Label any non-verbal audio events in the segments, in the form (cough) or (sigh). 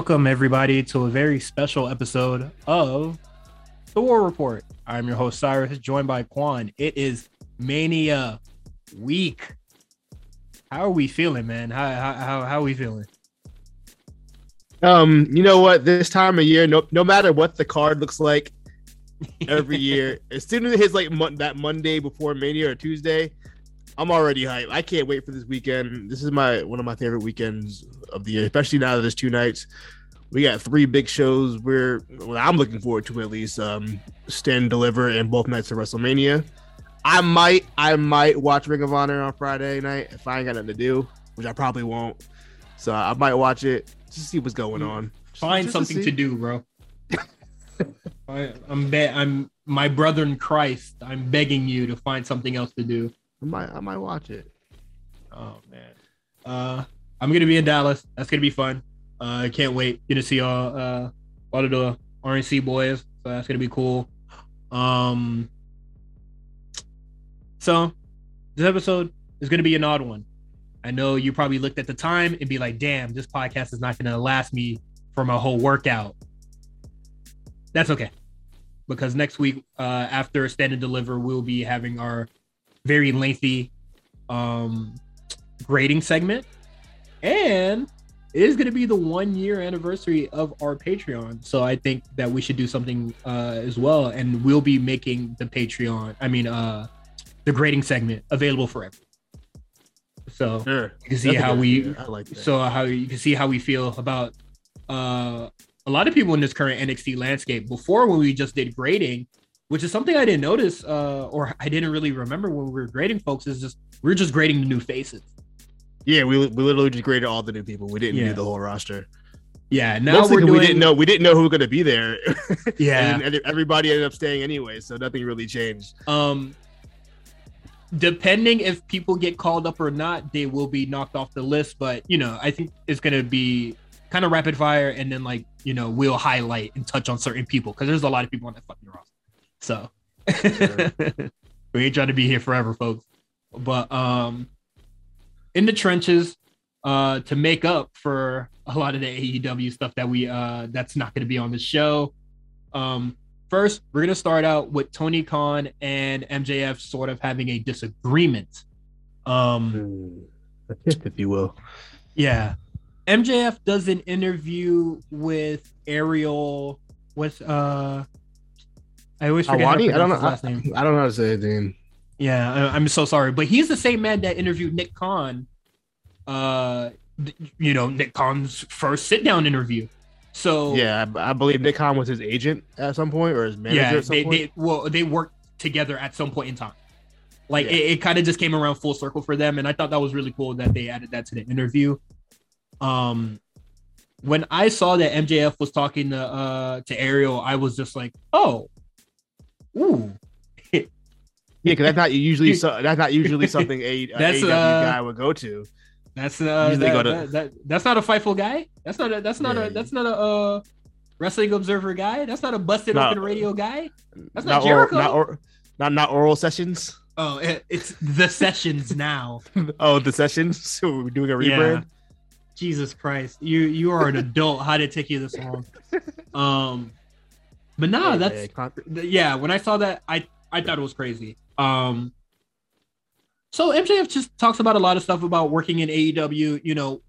Welcome, everybody, to a very special episode of The War Report. I'm your host, Cyrus, joined by Quan. It is Mania week. How are we feeling, man? How, how, how, how are we feeling? Um, you know what? This time of year, no, no matter what the card looks like, (laughs) every year, as soon as it hits like mon- that Monday before Mania or Tuesday, I'm already hyped. I can't wait for this weekend. This is my one of my favorite weekends of the year, especially now that there's two nights. We got three big shows. We're well, I'm looking forward to at least um, Stand Deliver and both nights of WrestleMania. I might I might watch Ring of Honor on Friday night if I ain't got nothing to do, which I probably won't. So I might watch it just to see what's going on. Find Just something to, see. do, bro. (laughs) I, I'm be- I'm my brother in Christ. I'm begging you to find something else to do. I might I might watch it. Oh man. Uh I'm gonna be in Dallas. That's gonna be fun. Uh I can't wait. To see all uh all of the RNC boys. So that's gonna be cool. Um so this episode is gonna be an odd one. I know you probably looked at the time and be like, damn, this podcast is not gonna last me for my whole workout. That's okay. Because next week, uh after Stand and Deliver, we'll be having our very lengthy um grading segment and it is going to be the one year anniversary of our patreon so i think that we should do something uh as well and we'll be making the patreon i mean uh the grading segment available for everyone so Sure. you can see That's how we idea. I like that. so how you can see how we feel about uh a lot of people in this current NXT landscape before when we just did grading, which is something I didn't notice uh or I didn't really remember when we were grading folks is just we are just grading the new faces. Yeah, we, we literally just graded all the new people. We didn't Yeah. do the whole roster. Yeah, now Mostly we're doing we didn't know we didn't know who was gonna be there. (laughs) Yeah. and, everybody ended up staying anyway, so nothing really changed. um depending if people get called up or not, they will be knocked off the list, but you know, I think it's going to be kind of rapid fire and then like, you know, we'll highlight and touch on certain people cuz there's a lot of people on that fucking roster. So (laughs) we ain't trying to be here forever, folks. But um in the trenches uh to make up for a lot of the AEW stuff that we uh that's not going to be on the show. Um first, we're going to start out with Tony Khan and MJF sort of having a disagreement. Um if you will. yeah. MJF does an interview with Ariel with uh I always forget Awani? I don't know. his last name. I, I don't know how to say his name. Yeah, I, I'm so sorry, but he's the same man that interviewed Nick Khan. Uh, you know, Nick Khan's first sit down interview. So Yeah, I, I believe Nick Khan was his agent at some point or his manager yeah, at some they, point. they well they worked together at some point in time. Like Yeah. it, it kind of just came around full circle for them, and I thought that was really cool that they added that to the interview. Um, when I saw that MJF was talking to uh to Ariel, I was just like, oh, ooh, (laughs) yeah, because that's not usually so, that's not usually something a, (laughs) a That's, AEW uh, guy would go to. That's uh, that, go to- that, that- that's not a fightful guy. That's not a that's not Yeah. a that's not a uh, wrestling observer guy. That's not a busted No. open radio guy. That's not oral, Jericho. not, or, not not oral sessions. Oh, it, it's the sessions now. (laughs) Oh, the sessions. So we're doing a Yeah. rebrand. Jesus Christ, you you are an adult. How did it take you this long? Um, but no, Hey, that's man, con- th- yeah. When I saw that, I I thought it was crazy. Um, so MJF just talks about a lot of stuff about working in AEW. You know,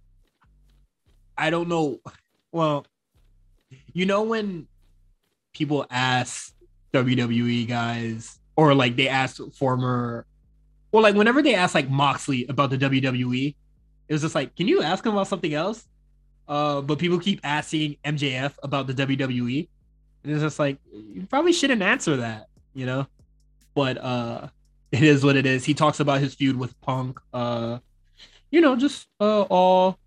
I don't know. Well, you know when people ask WWE guys, or like they ask former, well, like whenever they ask like Moxley about the WWE, it was just like, can you ask him about something else? Uh, but people keep asking MJF about the WWE. And it's just like you probably shouldn't answer that, you know. But uh (laughs) it is what it is. He talks about his feud with Punk, uh, you know, just uh all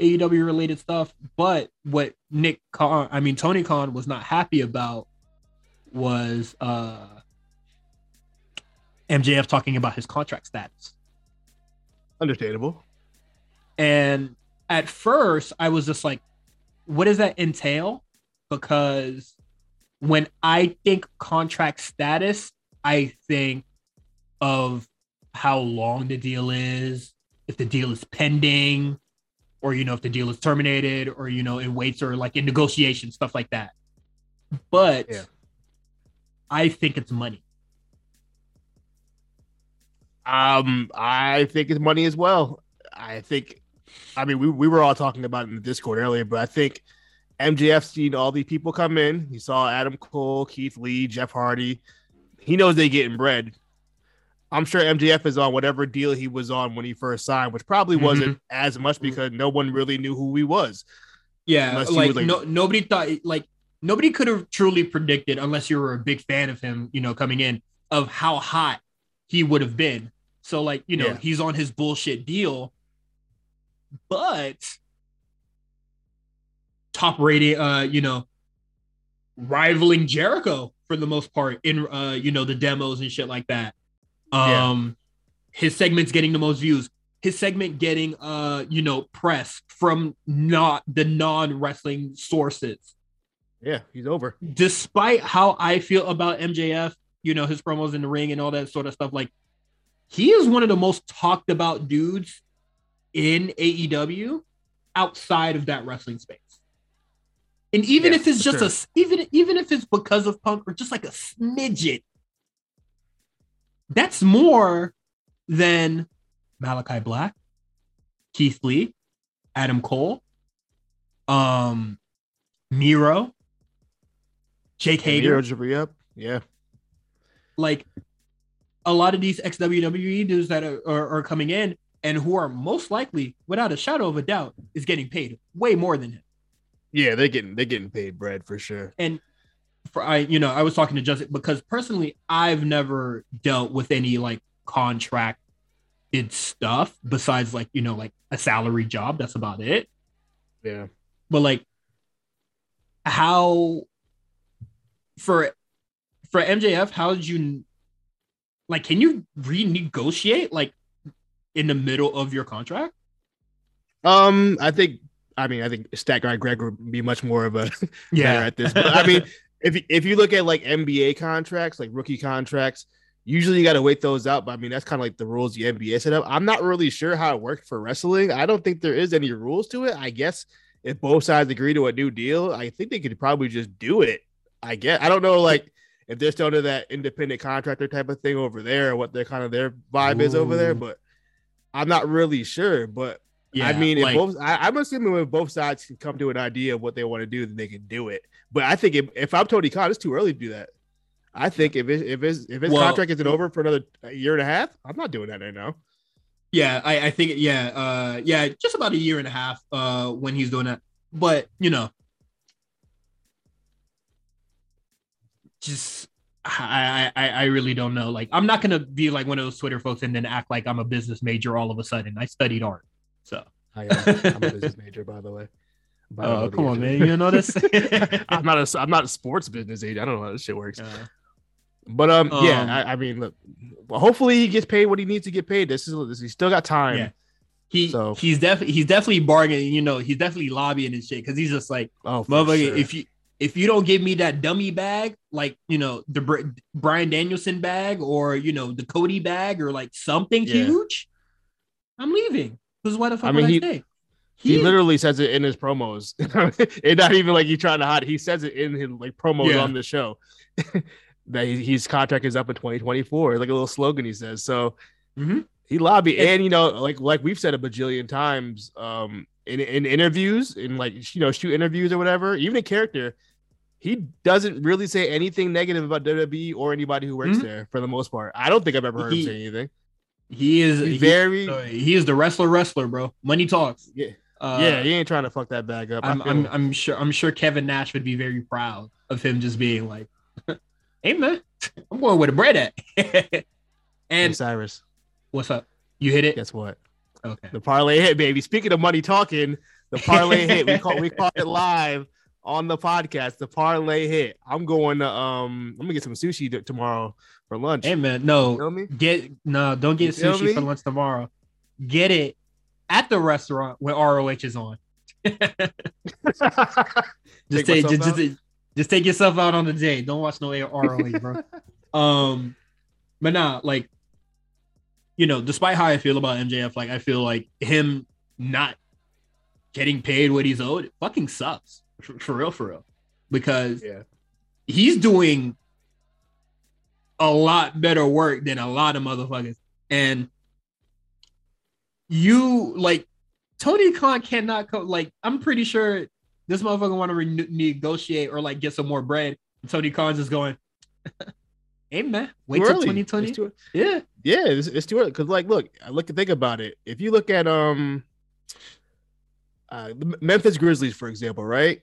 AEW related stuff. But what Nick Khan, I mean Tony Khan was not happy about was uh MJF talking about his contract status. Understandable. And at first, I was just like, what does that entail? Because when I think contract status, I think of how long the deal is, if the deal is pending, or you know if the deal is terminated or you know in waits or like in negotiation, stuff like that but Yeah. i think it's money Um, I think it's money as well. I think, I mean, we, we were all talking about it in the Discord earlier, but I think MJF seen all these people come in. He saw Adam Cole, Keith Lee, Jeff Hardy. He knows they getting bread. I'm sure MJF is on whatever deal he was on when he first signed, which probably mm-hmm. wasn't as much mm-hmm. because no one really knew who he was. yeah like, were, like- no nobody thought like nobody could have truly predicted unless you were a big fan of him you know coming in of how hot he would have been so like you know Yeah. he's on his bullshit deal but top rated uh you know rivaling jericho for the most part in uh you know the demos and shit like that Yeah. um his segment's getting the most views his segment getting uh you know press from not the non-wrestling sources Yeah, he's over. despite how i feel about mjf you know his promos in the ring and all that sort of stuff like he is one of the most talked about dudes in aew outside of that wrestling space and even Yeah, if it's just sure. a even even if it's because of punk or just like a smidget that's more than Malachi Black, Keith Lee, Adam Cole, um, Miro, Jake Hager. Miro just re-up. Yeah, Like a lot of these ex WWE dudes that are, are, are coming in and who are most likely, without a shadow of a doubt, is getting paid way more than him. Yeah, they're getting they're getting paid bread for sure. And for I, you know, I was talking to Justin because personally, I've never dealt with any like contracted stuff besides like you know like a salary job. That's about it. Yeah, But like, how for for MJF, how did you like? Can you renegotiate like in the middle of your contract? um, I think I mean I think Stat Guy Greg would be much more of a (laughs) Yeah, at this. But I mean, (laughs) if if you look at like NBA contracts, like rookie contracts, usually you got to wait those out. But I mean, that's kind of like the rules the NBA set up. I'm not really sure how it worked for wrestling. I don't think there is any rules to it. I guess if both sides agree to a new deal, I think they could probably just do it. I guess I don't know, like if they're still under that independent contractor type of thing over there, or what their kind of their vibe is over there. But I'm not really sure. But yeah. I mean, like, if both, I, I'm assuming if both sides can come to an idea of what they want to do, then they can do it. But I think if, if I'm Tony Khan, it's too early to do that. I think if it, if his if his Well- contract isn't over for another year and a half, I'm not doing that right now. Yeah, I, I think yeah, uh yeah, just about a year and a half uh when he's doing that. But you know, just I I I really don't know. Like I'm not gonna be like one of those Twitter folks and then act like I'm a business major all of a sudden. I studied art. So I am. I'm a (laughs) business major, by the way. But oh come on, man! You don't know this? (laughs) I'm not a I'm not a sports business agent. I don't know how this shit works. Uh, But um, Um, yeah, I, I mean, look, well, hopefully he gets paid what he needs to get paid. This is this, he's still got time. Yeah. he So- he's definitely he's definitely bargaining, you know, he's definitely lobbying and shit because he's just like Oh, motherfucker, sure. if you if you don't give me that dummy bag, like you know the Br- Bryan Danielson bag or you know the Cody bag or like something Yeah. huge, I'm leaving. Because why the fuck I mean, would he- I stay? He is- literally says it in his promos. (laughs) it's not even like he's trying to hide. He says it in his like promos Yeah. on the show (laughs) that he, his contract is up in 2024. It's like a little slogan he says. So Mhm. he lobbied, And- and you know, like like we've said a bajillion times, um, in in interviews, in like you know, shoot interviews or whatever, even a character. He doesn't really say anything negative about WWE or anybody who works Mhm. there for the most part. I don't think I've ever heard He- him say anything. He is he, very uh, he is the wrestler wrestler, bro. Money talks. yeah, Uh, yeah. He ain't trying to fuck that bag up. I'm, I'm. I'm sure I'm sure Kevin Nash would be very proud of him just being like, (laughs) "Hey man, I'm going where the bread at." (laughs) Hey, and Cyrus, what's up? You hit it? guess what? Okay. The parlay hit, baby. Speaking of money talking, the parlay (laughs) hit. We call we caught it live on the podcast. The parlay hit. I'm going to um. I'm gonna get some sushi t- tomorrow for lunch. Hey man, no, me? get no, don't get sushi me? for lunch tomorrow. Get it at the restaurant when ROH is on. (laughs) Just Take take just, just, just take yourself out on the day. Don't watch no ROH, bro. (laughs) um, but nah, like you know, despite how I feel about MJF, like I feel like him not getting paid what he's owed, it fucking sucks. For, for real, for real. Because Yeah. he's doing a lot better work than a lot of motherfuckers. And you like Tony Khan cannot co- like I'm pretty sure this motherfucker want to re- negotiate or like get some more bread. And Tony Khan's just going, (laughs) hey man, wait till 2020. Yeah, Yeah, it's, it's too early. Cause like, look, I look think about it. If you look at um, uh, the Memphis Grizzlies, for example, right?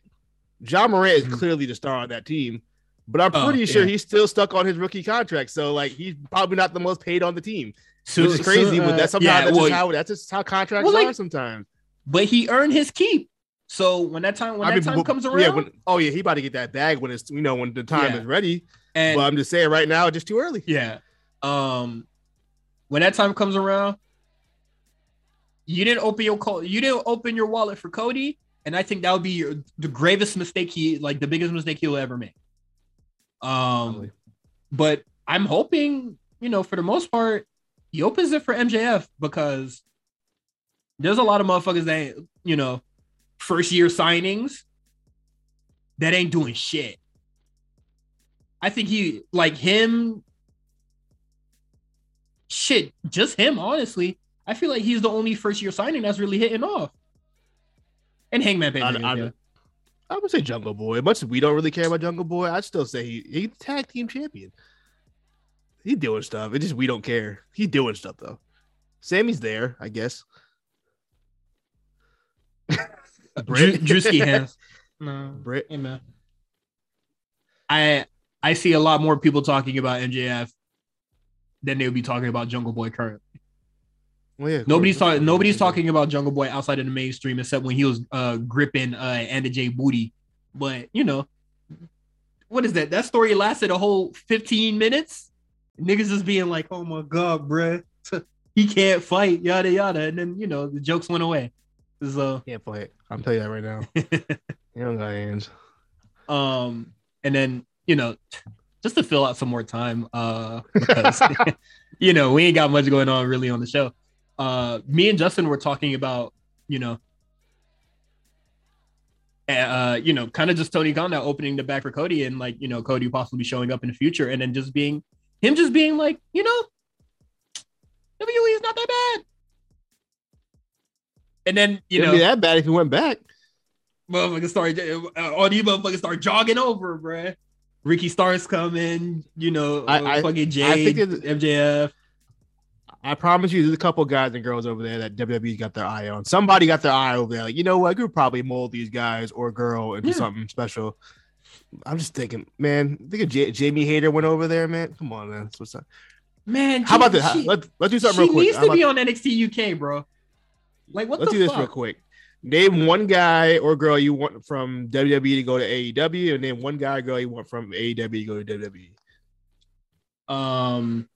Ja Morant is Mhm. clearly the star on that team, but I'm Oh, pretty sure yeah. he's still stuck on his rookie contract. So like, he's probably not the most paid on the team, so, which is crazy. so, but uh, that's sometimes yeah, that's well, just how that's just how contracts well, like- are sometimes. but he earned his keep. So when that time when that time but- comes yeah, around, when, oh yeah, he about to get that bag when it's you know when the time Yeah. is ready. and but I'm just saying right now, it's just too early. Yeah. Um when that time comes around, you didn't open your call, you didn't open your wallet for Cody, and I think that would be your, the gravest mistake he like the biggest mistake he'll ever make. Um Probably. but I'm hoping, you know, for the most part, he opens it for MJF because there's a lot of motherfuckers that you know, first year signings that ain't doing shit. I think he like him. Shit, just him, honestly. I feel like he's the only first year signing that's really hitting off. And Hangman Page. I- yeah. I- I would say Jungle Boy. As much as we don't really care about Jungle Boy, I'd still say he he's tag team champion. He's doing stuff. It's just we don't care. He's doing stuff though. Sammy's there, I guess. Drew, Drewski (laughs) has. No. Britt. Hey man. I I see a lot more people talking about MJF than they would be talking about Jungle Boy currently. Well, yeah, Nobody's talking. Nobody's talking about Jungle Boy outside of the mainstream except when he was uh gripping uh Anna Jay booty. But you know, what is that? That story lasted a whole 15 minutes. Niggas just being like, "Oh my god, bruh. (laughs) he can't fight." Yada yada, and then you know the jokes went away. So Can't it. I'm telling you that right now. (laughs) You don't got hands. um, and then you know, just to fill out some more time, uh, (laughs) because you know we ain't got much going on really on the show. Uh, me and Justin were talking about you know, uh, you know, kind of just Tony Khan now opening the back for Cody and like you know Cody possibly showing up in the future, and then just being him just being like you know, WWE is not that bad. And then you It'd know, be that bad if he went back. motherfuckers start uh, all these motherfuckers start jogging over, bruh. Ricky Starks coming, you know, I- I- fucking I Jade, think it's- MJF. I promise you, there's a couple guys and girls over there that WWE's got their eye on. Somebody got their eye over there. Like, you know what? I could probably mold these guys or girl into Yeah. something special. I'm just thinking, man. Think of J- Jamie Hayter went over there, man. Come on, man. That's what's up. Man, How about this? She, Let's let's do something real quick. She needs to about- be on NXT UK, bro. Like, what let's do this real quick. Name one guy or girl you want from WWE to go to AEW, and name one guy or girl you want from AEW to go to WWE. Um,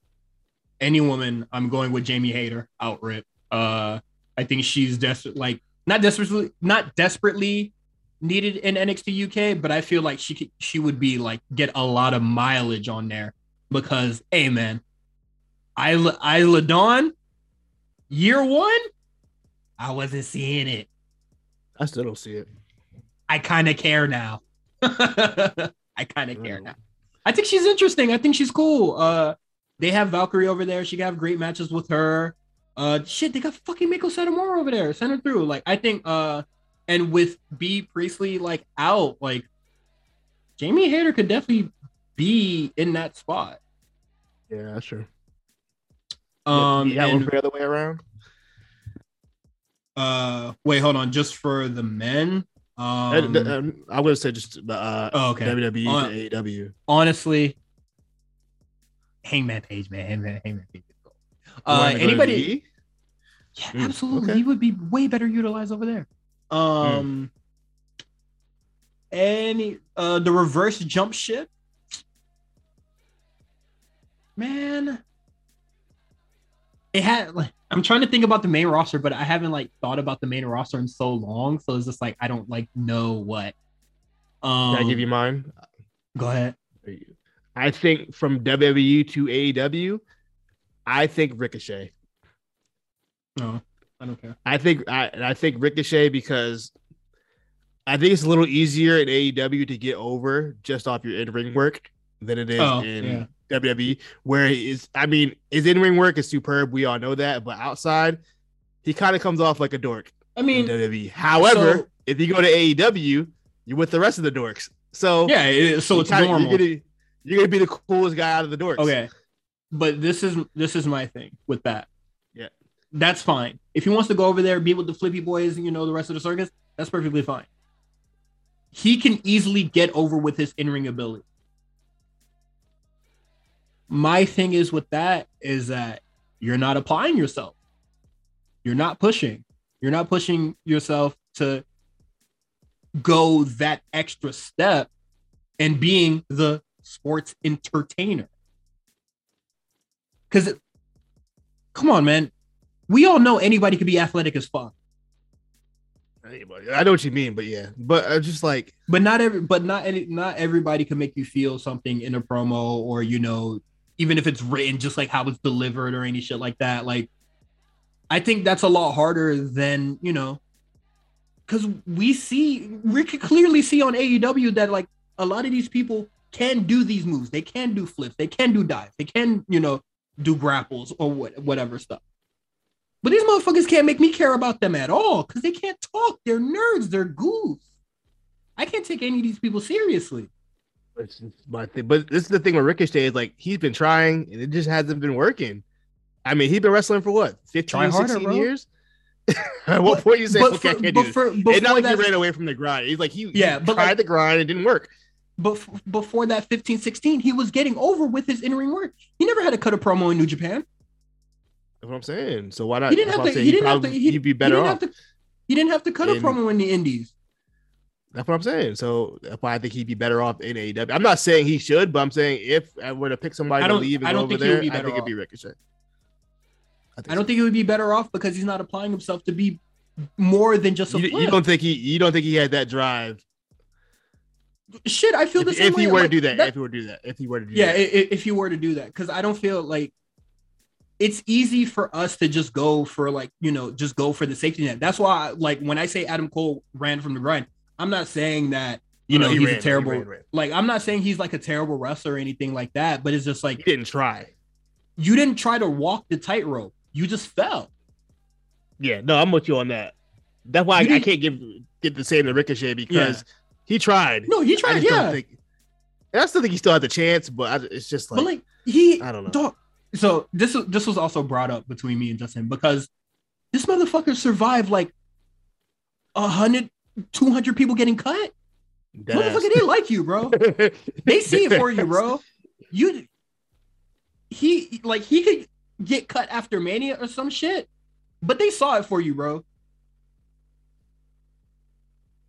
any woman, I'm going with Jamie Hayter. Outrip. Uh, I think she's desperate, like not desperately, not desperately needed in NXT UK, but I feel like she could, she would be like get a lot of mileage on there because, hey man, Isla Isla Dawn, year one, I wasn't seeing it. I still don't see it. I kind of care now. (laughs) I kind of care now. I think she's interesting. I think she's cool. Uh, they have Valkyrie over there. She can have great matches with her. Uh, shit, they got fucking Meiko Satomura over there. Send her through. Like, I think. Uh, and with Bea Priestley like out, like Jamie Hayter could definitely be in that spot. Yeah, that's true. Um, yeah, one and, for the other way around. uh, wait, hold on. Just for the men. Um, um, I would say just uh, oh, okay. WWE Uh, to AEW. honestly, Hangman Page, man, Hangman, Hangman Page. is gold. Uh, wanna go to anybody? Yeah, Mm, absolutely. okay. He would be way better utilized over there. Um, any uh the reverse jump ship, man. It had like I'm trying to think about the main roster, but I haven't like thought about the main roster in so long, so it's just like I don't like know what. Um, Can I give you mine? go ahead. I think from WWE to AEW, I think Ricochet. No. I don't care. I think I I think Ricochet because I think it's a little easier in AEW to get over just off your in ring work than it is Oh, in yeah. WWE. Where is I mean his in ring work is superb. We all know that, but outside he kind of comes off like a dork I mean, WWE. However, so- if you go to AEW, you're with the rest of the dorks. So yeah. It, so it's kinda- normal. You're gonna, you're gonna be the coolest guy out of the dorks. Okay. But this is this is my thing with that. Yeah. That's fine. If he wants to go over there, be with the flippy boys, and you know, the rest of the circus, that's perfectly fine. He can easily get over with his in-ring ability. My thing is with that is that you're not applying yourself. You're not pushing. You're not pushing yourself to go that extra step and being the sports entertainer. Because, come on, man, we all know anybody could be athletic as fuck, Anybody- I know what you mean, but yeah, but uh, just like but not every, but not any, not everybody can make you feel something in a promo or you know, even if it's written, just like how it's delivered or any shit like that. Like, I think that's a lot harder than you know, because we see we can clearly see on AEW that like a lot of these people can do these moves. They can do flips. They can do dives. They can you know do grapples or what, whatever stuff. But these motherfuckers can't make me care about them at all because they can't talk. They're nerds. They're goofs. I can't take any of these people seriously. It's my thing. But this is the thing with Ricochet is like he's been trying and it just hasn't been working. I mean, he's been wrestling for what 15, Try harder, 16 bro. years? (laughs) At what But- point you say, but okay, I can't do this? for- It's not like he ran away from the grind. He's like, he, Yeah, he but tried like- the grind, it didn't work. But before that 15, 16, he was getting over with his in-ring work. He never had to cut a promo in New Japan. That's what I'm saying. So why not? He didn't have to. He didn't have to. He, he'd be better didn't off. have to. He didn't have to cut a promo in the Indies. That's what I'm saying. So that's why I think he'd be better off in AEW. I'm not saying he should, but I'm saying if I were to pick somebody I to leave and I go over he would there, be I think it'd be. Ricochet. I don't think he would be better off because he's not applying himself to be more than just a you, you don't think he you don't think he had that drive Shit, I feel the if, same if he way. were like, to do that, if he were to do that if he were to do yeah, that. i- i- if you were to do that, because I don't feel like it's easy for us to just go for like you know just go for the safety net. That's why like when I say Adam Cole ran from the grind, I'm not saying that you No, know he he's ran, a he terrible ran, ran. like I'm not saying he's like a terrible wrestler or anything like that, but it's just he like didn't try. you didn't try to walk the tightrope. You just fell. Yeah, no, I'm with you on that. That's why I, I can't give get the same to Ricochet because he tried. No, he tried. Yeah, think- and I still think he still had the chance, but I, it's just like, but like he I don't know. dog. So this was this was also brought up between me and Justin because this motherfucker survived like a hundred, two hundred people getting cut. Dead. Motherfucker, they like you, bro. (laughs) They see it for you, bro. You, he like he could get cut after Mania or some shit, but they saw it for you, bro.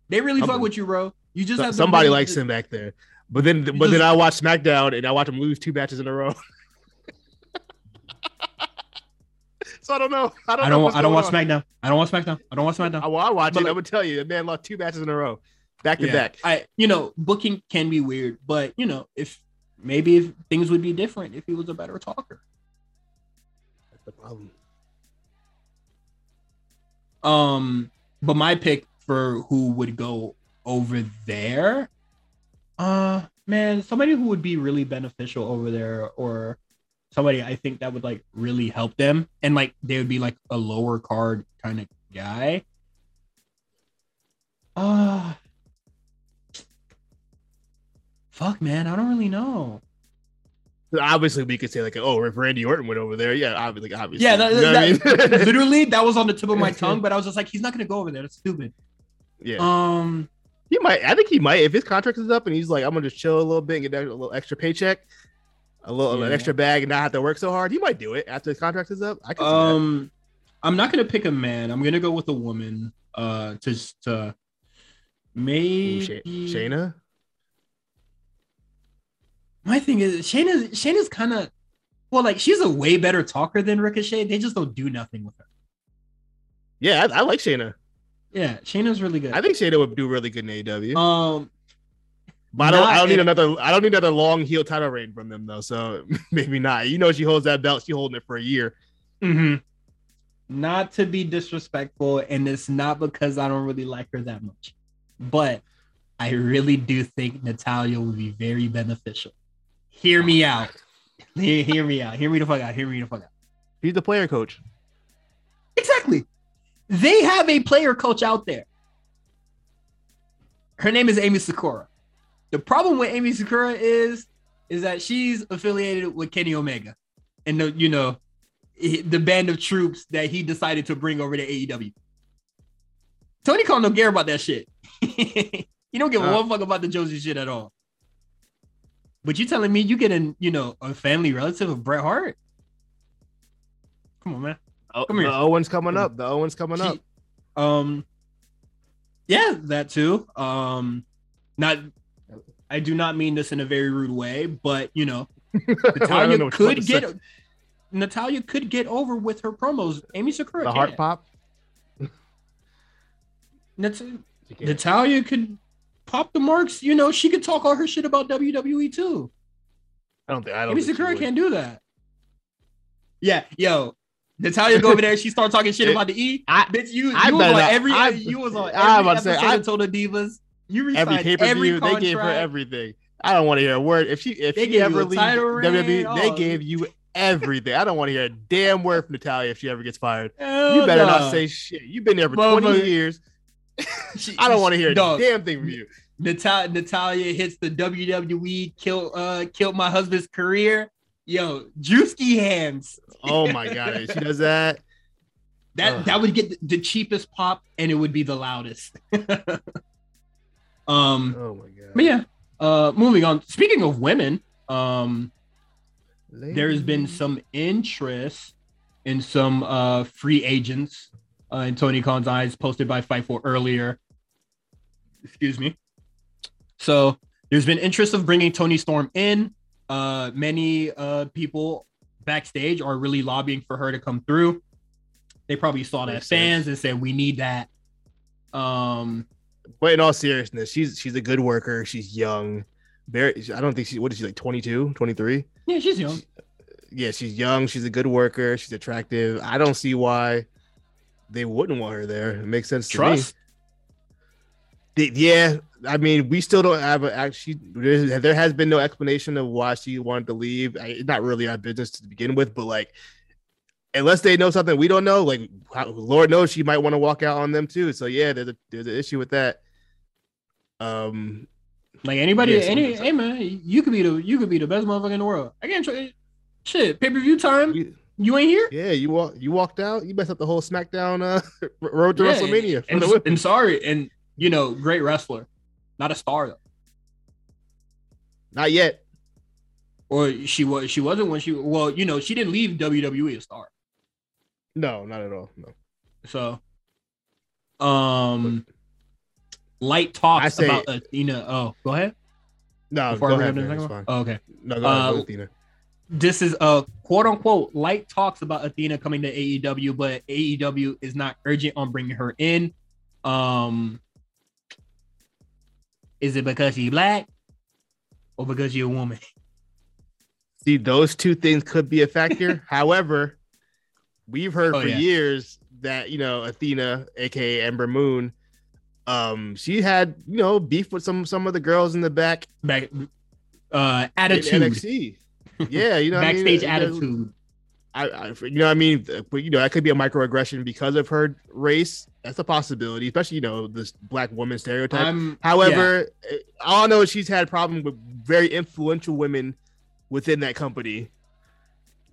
They really fuck with you, bro. You just have Somebody likes him back there. But then, but just- then I watch SmackDown and I watch him lose two matches in a row. (laughs) so I don't know. I don't. I don't. what's I don't going watch on. SmackDown. I don't watch SmackDown. I don't watch SmackDown. I, well, I watch But it. like- I would tell you, the man lost two matches in a row, back to Yeah. back. I, you know, booking can be weird, but you know, if maybe if things would be different if he was a better talker. That's the problem. Um, but my pick for who would go over there, uh, man, somebody who would be really beneficial over there, or somebody I think that would like really help them, and like they would be like a lower card kind of guy. Uh fuck, man, I don't really know. Obviously, we could say like, oh, if Randy Orton went over there, yeah, obviously, obviously. Yeah, that, You know what I mean? literally that was on the tip of my (laughs) tongue, but I was just like, he's not gonna go over there. That's stupid. yeah, Um, he might. I think he might if his contract is up and he's like, I'm gonna just chill a little bit and get a little extra paycheck, a little an extra bag, and not have to work so hard. He might do it after his contract is up. I could see um, I'm not gonna pick a man. I'm gonna go with a woman. Uh, to to Ooh, maybe Sha- Shayna. My thing is Shayna. Shayna's kind of well, like she's a way better talker than Ricochet. They just don't do nothing with her. Yeah, I, I like Shayna. Yeah, Shayna's really good. I think Shayna would do really good in AEW. Um, but I don't. I don't need in- another. I don't need another long heel title reign from them though. So (laughs) maybe not. You know, she holds that belt. She holding it for a year. Mm-hmm. not to be disrespectful, and it's not because I don't really like her that much, but I really do think Natalya would be very beneficial. Hear me out. Hear, (laughs) hear me out. Hear me the fuck out. Hear me the fuck out. He's the player coach. Exactly. They have a player coach out there. Her name is Emi Sakura. The problem with Emi Sakura is is that she's affiliated with Kenny Omega, and the, you know the band of troops that he decided to bring over to AEW. Tony Khan don't care about that shit. (laughs) he don't give a uh, one fuck about the Joshi shit at all. But you telling me you get a you know a family relative of Bret Hart? Come on, man. Oh, Come here. The Owens coming up. The Owens coming up. Um, yeah, that too. Um, not. I do not mean this in a very rude way, but you know, (laughs) Natalya could get Natalya could get over with her promos. Emi Sakura, the Hart pop. (laughs) Nat- Natalya could pop the marks. You know, she could talk all her shit about WWE too. I don't think I don't. Emi Sakura can't do that. Yeah, yo, Natalya go over there. She start talking shit about the E. I, bitch, you, you was on every. I, you was on every I about episode to say, I, told the Divas. You every pay per view. They gave her everything. I don't want to hear a word. If she if they she ever leaves WWE, they gave you everything. I don't want to hear a damn word from Natalya if she ever gets fired. Hell you better no. not say shit. You've been there for Mother, 20 years. (laughs) She, I don't want to hear dog, a damn thing from you. Natalya, Natalya hits the WWE kill uh killed my husband's career. Yo, Juicy hands. Oh my god, she does that. That Ugh. that would get the cheapest pop and it would be the loudest. (laughs) um oh my god. But yeah. Uh moving on. Speaking of women, um there's been some interest in some uh free agents uh, in Tony Khan's eyes posted by Fightful earlier. Excuse me. So there's been interest of bringing Toni Storm in. Uh, many uh, people backstage are really lobbying for her to come through. They probably saw that fans and said, "We need that." Um, but in all seriousness, she's she's a good worker. She's young. Very. I don't think she. What is she like? 22, 23? Yeah, she's young. She, yeah, she's young. She's a good worker. She's attractive. I don't see why they wouldn't want her there. It makes sense to Trust. To me. yeah, I mean, we still don't have a actually. There has been no explanation of why she wanted to leave. It's not really our business to begin with, but like, unless they know something we don't know, like, Lord knows she might want to walk out on them too. So yeah, there's a there's an issue with that. Um, like anybody, yeah, any, hey man, you could be the you could be the best motherfucker in the world. I can't try shit pay per view time. We, you ain't here? Yeah, you walk you walked out. You messed up the whole SmackDown uh, (laughs) road to yeah, WrestleMania. And, and, sorry, and you know, great wrestler. Not a star though. Not yet. Or she was she wasn't when she well, you know, she didn't leave WWE a star. No, not at all. No. So um light talks say, about Athena. Oh, go ahead. No, Before go ahead, man. Oh, okay. No, go ahead, uh, Athena. This is a quote unquote light talks about Athena coming to AEW, but AEW is not urgent on bringing her in. Um, is it because she's black or because you're a woman? (laughs) See, those two things could be a factor. (laughs) However, we've heard oh, for yeah. years that you know Athena, aka Ember Moon, um, she had you know beef with some some of the girls in the back back uh attitude. NXT. Yeah, you know, backstage I mean? attitude. I, I, you know, I mean, but you know, that could be a microaggression because of her race. That's a possibility, especially you know this black woman stereotype. Um, However, yeah. All I know is she's had problem with very influential women within that company.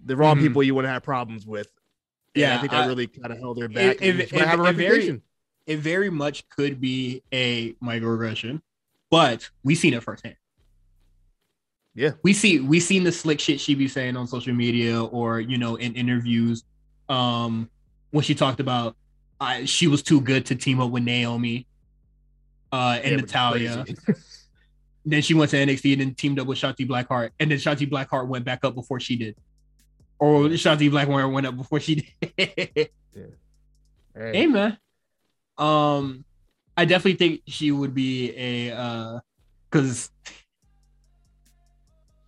The wrong mm-hmm. people you want to have problems with. And yeah, I think that really kind of held her back. It, it, it, have a reputation. Very, it very much could be a microaggression, but we've seen it firsthand. Yeah. We see we seen the slick shit she be saying on social media or you know in interviews. Um when she talked about uh, she was too good to team up with Naomi uh and yeah, Natalya. (laughs) then she went to NXT and then teamed up with Shotzi Blackheart. And then Shotzi Blackheart went back up before she did. Or Shotzi Blackheart went up before she did. (laughs) yeah. Hey. hey man. Um I definitely think she would be a uh because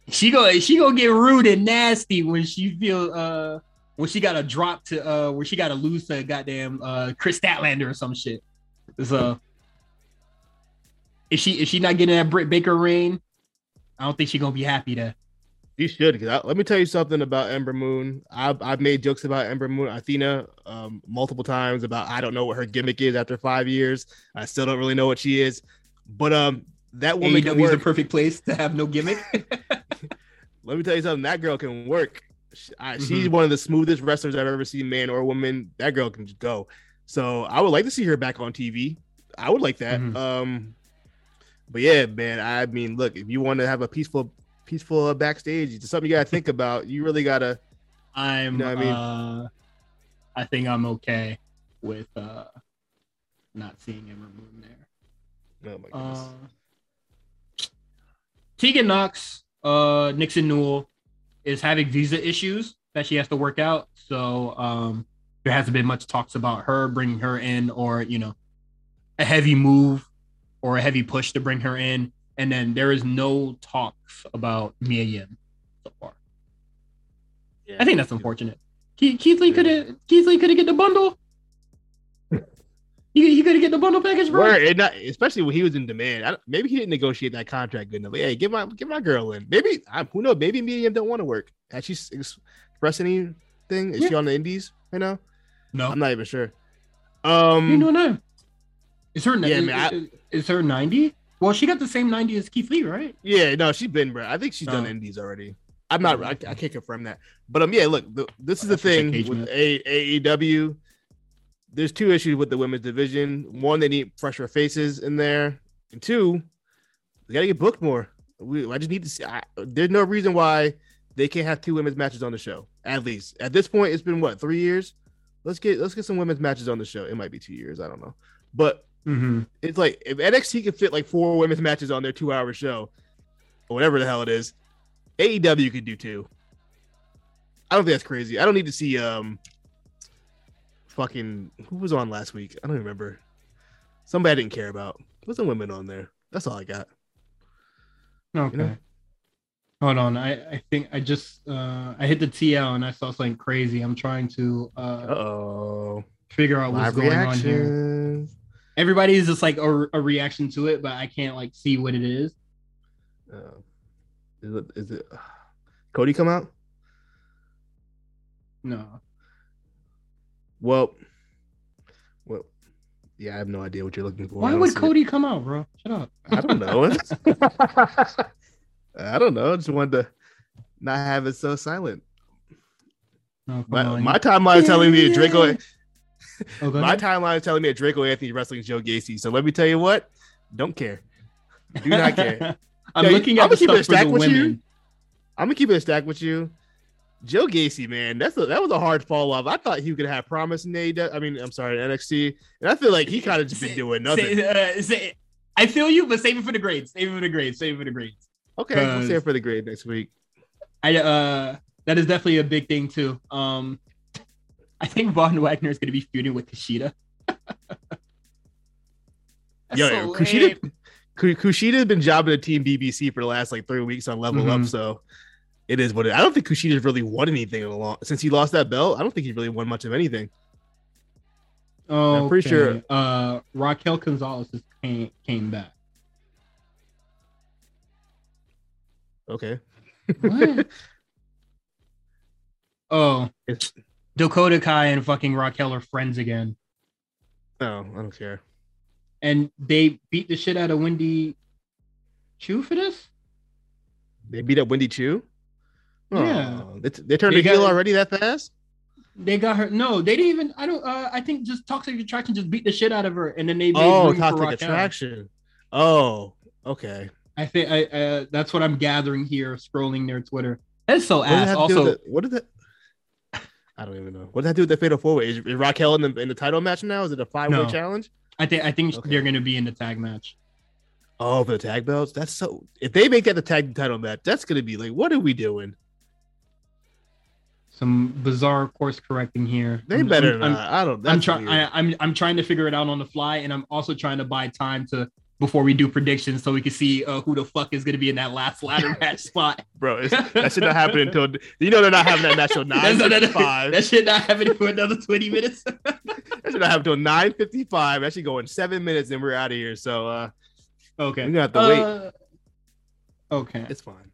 she go she gonna get rude and nasty when she feel uh when she got a drop to uh where she got to lose to goddamn uh Kris Statlander or some shit. So is she is she not getting that Britt Baker reign? I don't think she's gonna be happy to. You should. Cause I, let me tell you something about Ember Moon. I've I've made jokes about Ember Moon, Athena, um, multiple times about I don't know what her gimmick is after five years. I still don't really know what she is, but um, that woman can AEW is the perfect place to have no gimmick. (laughs) Let me tell you something. That girl can work. She- I, She's Mhm. one of the smoothest wrestlers I've ever seen, man or woman. That girl can just go. So I would like to see her back on TV. I would like that. Mhm. Um, but yeah, man. I mean, look, if you want to have a peaceful, peaceful uh, backstage, it's something you gotta think about. You really gotta. I'm. You know I mean? uh, I think I'm okay with uh not seeing Ember Moon there. Oh my goodness. Uh, Tegan Nox, uh, Nixon Newell is having visa issues that she has to work out. So um, there hasn't been much talks about her bringing her in, or you know, a heavy move or a heavy push to bring her in. And then there is no talks about Mia Yim so far. I think that's unfortunate. Keith, Keith Lee could have Keith Lee could have get the bundle. He, he could have get the bundle package, bro. Word, not, especially when he was in demand. I, maybe he didn't negotiate that contract good enough. Hey, get my get my girl in. Maybe I, who knows? Maybe Mia Yim don't want to work. Has she s- expressed anything? Is she on the Indies right now? No, I'm not even sure. What are you Um, doing now? Is her Yeah, is, man, I- is, is her ninety? Well, she got the same ninety as Keith Lee, right? yeah, no, she's been, bro. I think she's done Oh. Indies already. I'm not. I, I can't confirm that. But um, yeah. Look, the, this is the That's just a thing with match. A- AEW. There's two issues with the women's division. One, they need fresher faces in there, and two, we gotta get booked more. We, I just need to see. I, there's no reason why they can't have two women's matches on the show. At least at this point, it's been what three years. Let's get let's get some women's matches on the show. It might be two years. I don't know, but Mm-hmm. it's like if NXT could fit like four women's matches on their two hour show, or whatever the hell it is, AEW could do two. I don't think that's crazy. I don't need to see um fucking who was on last week. I don't remember. Somebody I didn't care about. Put some women on there. That's all I got. Okay. know? Hold on. I, I think I just uh I hit the TL and I saw something crazy. I'm trying to uh oh. figure out what's Live going on here. Everybody's just like a, a reaction to it, but I can't like see what it is. Uh, is it is it (sighs) Cody come out? No. Well, well, yeah, I have no idea what you're looking for. Why would see it. Cody come out, bro? Shut up. I don't (laughs) know. (laughs) I don't know. I just wanted to not have it so silent. No, My, my timeline is telling me that Draco. Oh, (laughs) My ahead. timeline is telling me that Draco Anthony wrestling Joe Gacy. So let me tell you what. Don't care. Do not care. I'm Yeah, looking at the keep it stuff for stack the with you. I'm gonna keep it a stack with you. Joe Gacy, man, that's a, that was a hard fall off. I thought he could have promise in AEW. I mean, I'm sorry, NXT, and I feel like he kind of just been doing nothing. say- uh, say- I feel you, but save it for the grades. Save it for the grades. Save it for the grades. okay, we'll save it for the grade next week. I uh that is definitely a big thing too. Um I think Von Wagner is gonna be feuding with Kushida. (laughs) Yo, so Kushida, Kushida's been jobbing at Team BBC for the last like three weeks on Level Up, Mhm. so it is what it. I don't think Kushida's really won anything in a long since he lost that belt. I don't think he really won much of anything. Oh, I'm pretty sure- Uh Raquel Gonzalez just came came back. Okay, What? (laughs) oh, It's- Dakota Kai and fucking Raquel are friends again. Oh, I don't care. And they beat the shit out of Wendy Choo for this? They beat up Wendy Choo. Yeah. Oh, they, they turned They the heel got- already that fast. They got her. No, they didn't even. I don't. Uh, I think just Toxic Attraction just beat the shit out of her, and then they made Oh, toxic attraction. Oh, okay. I think I. Uh, that's what I'm gathering here, scrolling their Twitter. That's so What ass. that have to do Also, the- what is that? I don't even know. What does that do with the fatal four way? Is, is Raquel in the in the title match now? Is it a five way No. challenge? I think I think Okay. they're gonna be in the tag match. Oh, for the tag belts. That's so. If they make that the tag title match, that's gonna be like, what are we doing? Some bizarre course correcting here. They I'm- better I'm, not. I'm, I don't. I'm trying. I'm I'm trying to figure it out on the fly, and I'm also trying to buy time to before we do predictions, so we can see uh, who the fuck is gonna be in that last ladder (laughs) match spot. Bro, it's, (laughs) that should not happen until you know they're not having that match till (laughs) nine fifty that, five. that shit not happen for another twenty minutes. That should not happen until nine fifty five. Actually, going seven minutes and we're out of here. So uh, okay, we're gonna have to wait. Uh, Okay, It's fine.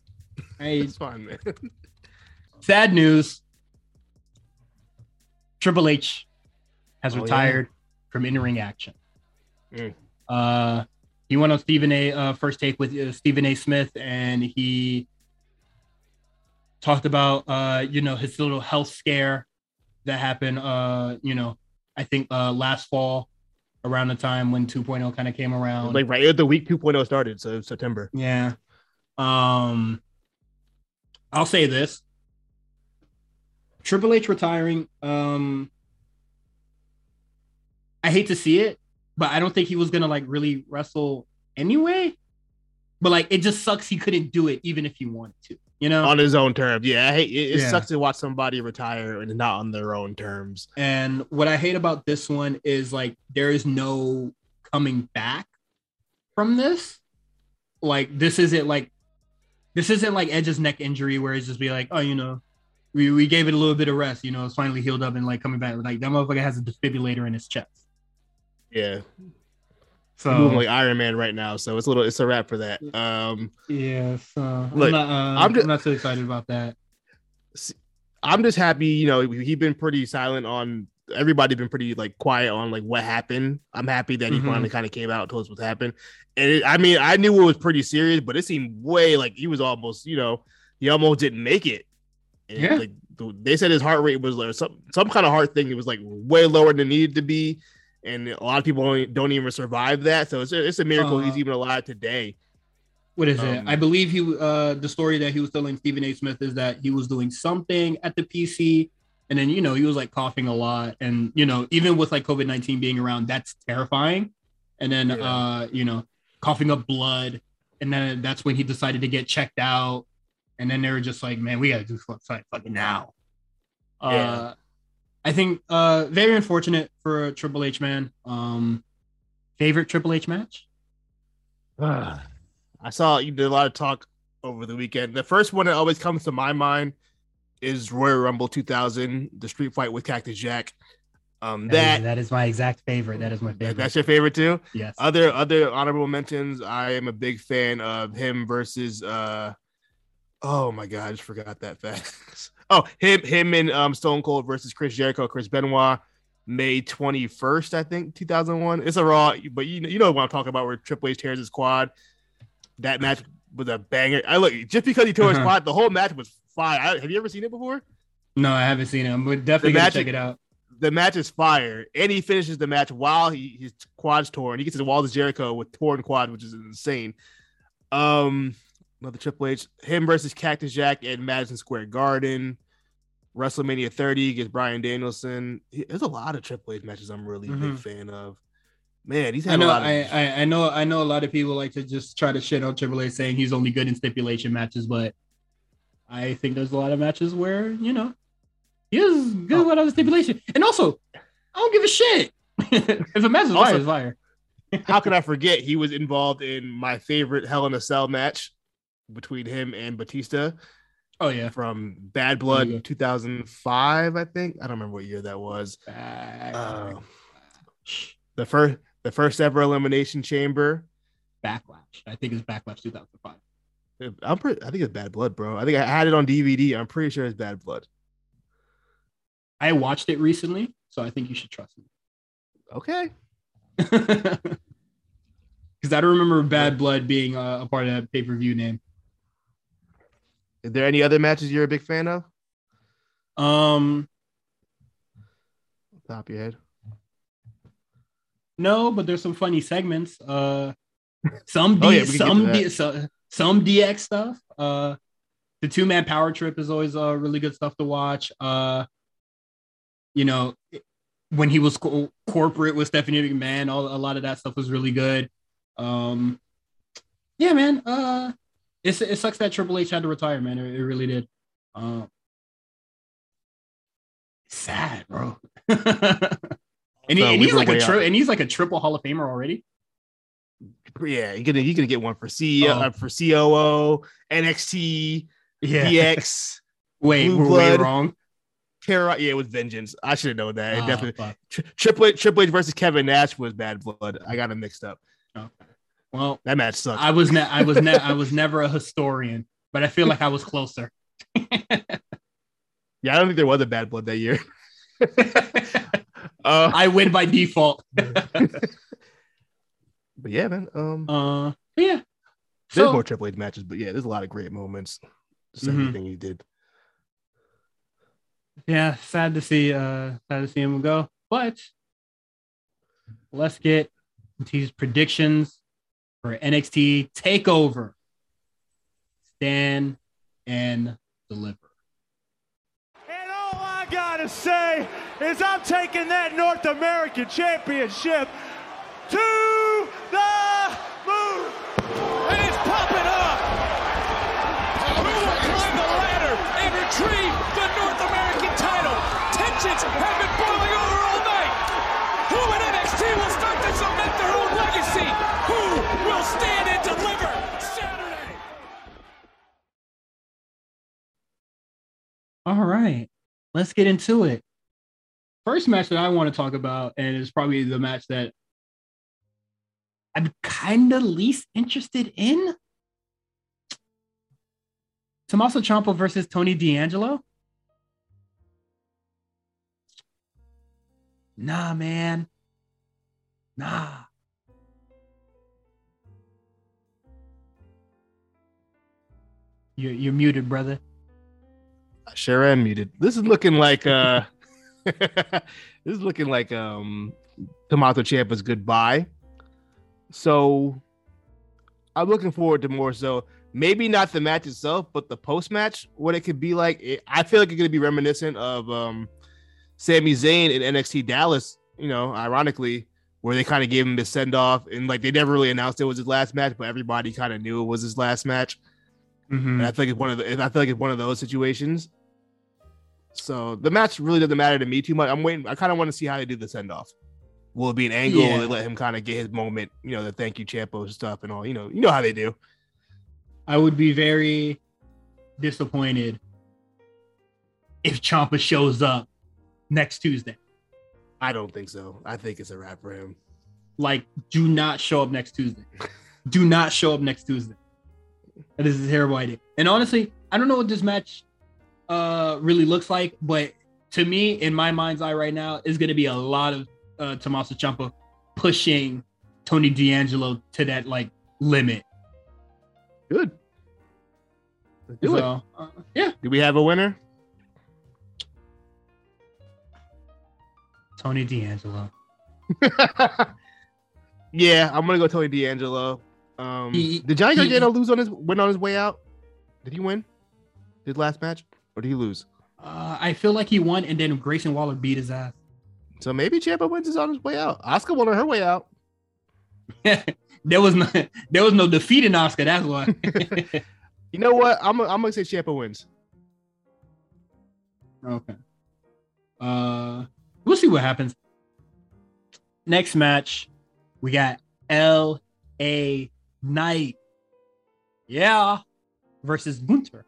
I, It's fine, man. sad news. Triple H has Oh, yeah. retired from in-ring action. Mm. Uh, he went on Stephen A. Uh, first take with uh, Stephen A. Smith, and he talked about uh, you know his little health scare that happened. Uh, you know, I think uh, last fall around the time when 2.0 kind of came around. like right at the week 2.0 started, so September. Yeah. Um I'll say this. Triple H retiring, um I hate to see it, but I don't think he was gonna like really wrestle anyway. But like it just sucks he couldn't do it even if he wanted to, you know? on his own terms. Yeah, I hate it. It Yeah. sucks to watch somebody retire and not on their own terms. And what I hate about this one is like there is no coming back from this. Like this isn't like this isn't like Edge's neck injury where it's just be like, oh, you know, we, we gave it a little bit of rest, you know, it's finally healed up and like coming back. Like that motherfucker has a defibrillator in his chest. Yeah, So moving like Iron Man right now. So it's a little, it's a wrap for that. Um, yeah, so Look, I'm not uh, I'm I'm, just- not too excited about that. I'm just happy, you know, he's been pretty silent on. Everybody been pretty like quiet on like what happened. I'm happy that he Mhm. finally kind of came out and told us what happened. And it, I mean, I knew it was pretty serious, but it seemed way like he was almost, you know, he almost didn't make it. And, Yeah. Like they said his heart rate was like some some kind of heart thing. It was like way lower than it needed to be, and a lot of people don't, don't even survive that. So it's a, it's a miracle he's Uh, even alive today. What is Um, it? I believe he uh the story that he was telling Stephen A. Smith is that he was doing something at the PC and then you know he was like coughing a lot and you know even with like COVID-19 being around that's terrifying. And then Yeah. uh you know coughing up blood and then that's when he decided to get checked out and then they were just like man we got to do something fucking now. Uh I think uh very unfortunate for Triple H man. Um favorite Triple H match? (sighs) I saw you did a lot of talk over the weekend. The first one that always comes to my mind is Royal Rumble 2000, the street fight with Cactus Jack. Um, That is, that, that is my exact favorite. That is my favorite. that's your favorite too. yes. Other other honorable mentions. I am a big fan of him versus. uh Oh my god, I just forgot that fact. (laughs) oh, him him and um Stone Cold versus Chris Jericho, Chris Benoit, May 21st, I think, 2001. It's a Raw, but you know, you know what I'm talking about, where Triple H tears his quad. That match was a banger. I look just because he tore his Uh-huh. quad, the whole match was fire. I, have you ever seen it before? No, I haven't seen it. I'm definitely match- check it out. the match is fire, and he finishes the match while he his quad's torn. He gets his Walls Jericho with torn quad, which is insane. Um, another Triple H, him versus Cactus Jack at Madison Square Garden. WrestleMania 30 against Bryan Danielson. There's a lot of Triple H matches I'm really a big mm-hmm. fan of. Man, he's I had a know. lot of. I, I I know. I know a lot of people like to just try to shit on Triple H, saying he's only good in stipulation matches, but I think there's a lot of matches where you know he is good Oh. without a stipulation, and also I don't give a shit (laughs) if a match is Also- fire, it's fire. How can I (laughs) forget? He was involved in my favorite Hell in a Cell match between him and Batista Oh yeah. from Bad Blood Yeah. 2005, I think. I don't remember what year that was. Uh, the first the first ever elimination chamber. Backlash. I think it's Backlash 2005. I'm pretty. I think it's Bad Blood, bro. I think I had it on DVD. I'm pretty sure it's Bad Blood. I watched it recently, so I think you should trust me. Okay. (laughs) Because I don't remember Bad Blood being uh, a part of that pay per view name. Is there any other matches you're a big fan of? Um, Top of your head. no, but there's some funny segments. Uh, some D, (laughs) Oh, yeah, we can get some D, so, some DX stuff. Uh, the two man power trip is always uh really good stuff to watch. Uh, you know, when he was co- corporate with Stephanie McMahon, all a lot of that stuff was really good. Um, yeah, man. Uh, it's it sucks that Triple H had to retire, man. It, it really did. Um, sad, bro. (laughs) and, he, So and he's like a tri- and he's like a triple Hall of Famer already. Yeah, you're gonna you're gonna get one for CEO Oh. uh, for COO, NXT, Yeah. DX, (laughs) Wait, Blue we're way wrong. Terra. Yeah, it was Vengeance. I should have known that. It Ah, definitely. Tri- Triple H, Triple H versus Kevin Nash was Bad Blood. I got them mixed up. Well, That match sucked. I was ne- I was ne- I was never a historian, but I feel like I was closer. (laughs) yeah, I don't think there was a Bad Blood that year. (laughs) uh, I win by default. (laughs) but yeah, man. Um, Uh, yeah. there's So, more Triple H matches, but yeah, there's a lot of great moments. Just Mhm. everything he did. yeah, sad to see uh sad to see him go. But let's get his predictions for NXT takeover. Stand and deliver. And all I gotta say is I'm taking that North American Championship to the moon. And it's popping up. Who will climb the ladder and retrieve the North American title? Tensions have been boiling over all night. Who in NXT will start to cement their own legacy? Who will stand and deliver Saturday? All right, let's get into it. First match that I want to talk about, and it's probably the match that I'm kind of least interested in. Tommaso Ciampa versus Tony D'Angelo. Nah, man. Nah. You're, you're muted, brother. Sure am muted. This is looking like uh (laughs) (laughs) this is looking like um Tomato Ciampa's goodbye. So I'm looking forward to more so maybe not the match itself, but the post match, what it could be like. It, I feel like it's gonna be reminiscent of um Sami Zayn in NXT Dallas, you know, ironically, where they kind of gave him the send off and like they never really announced it was his last match, but everybody kind of knew it was his last match. Mhm. And I feel like it's one of the I feel like it's one of those situations. So the match really doesn't matter to me too much. I'm waiting. I kind of want to see how they do the send off. Will it be an angle? Yeah. Will they let him kind of get his moment? You know, the thank you Ciampa stuff and all. You know, you know how they do. I would be very disappointed if Ciampa shows up next Tuesday. I don't think so. I think it's a wrap for him. Like, do not show up next Tuesday. do not show up next Tuesday. That is a terrible idea. And honestly, I don't know what this match uh really looks like, but to me, in my mind's eye right now, is going to be a lot of uh Tommaso Ciampa pushing Tony D'Angelo to that like limit. Good. Let's do it. uh, yeah, Do we have a winner? Tony D'Angelo. (laughs) yeah, I'm gonna go Tony D'Angelo. Um, He- did Johnny he- Gargano lose on his win on his way out? Did he win his last match, or did he lose? Uh, I feel like he won, and then Grayson Waller beat his ass. So maybe Ciampa wins is on his way out. Oscar won on her way out. (laughs) there was no there was no defeat in Oscar. That's why. (laughs) You know what? I'm I'm gonna say Ciampa wins. okay. Uh, we'll see what happens. Next match, we got L.A. Knight. Yeah, versus Gunther.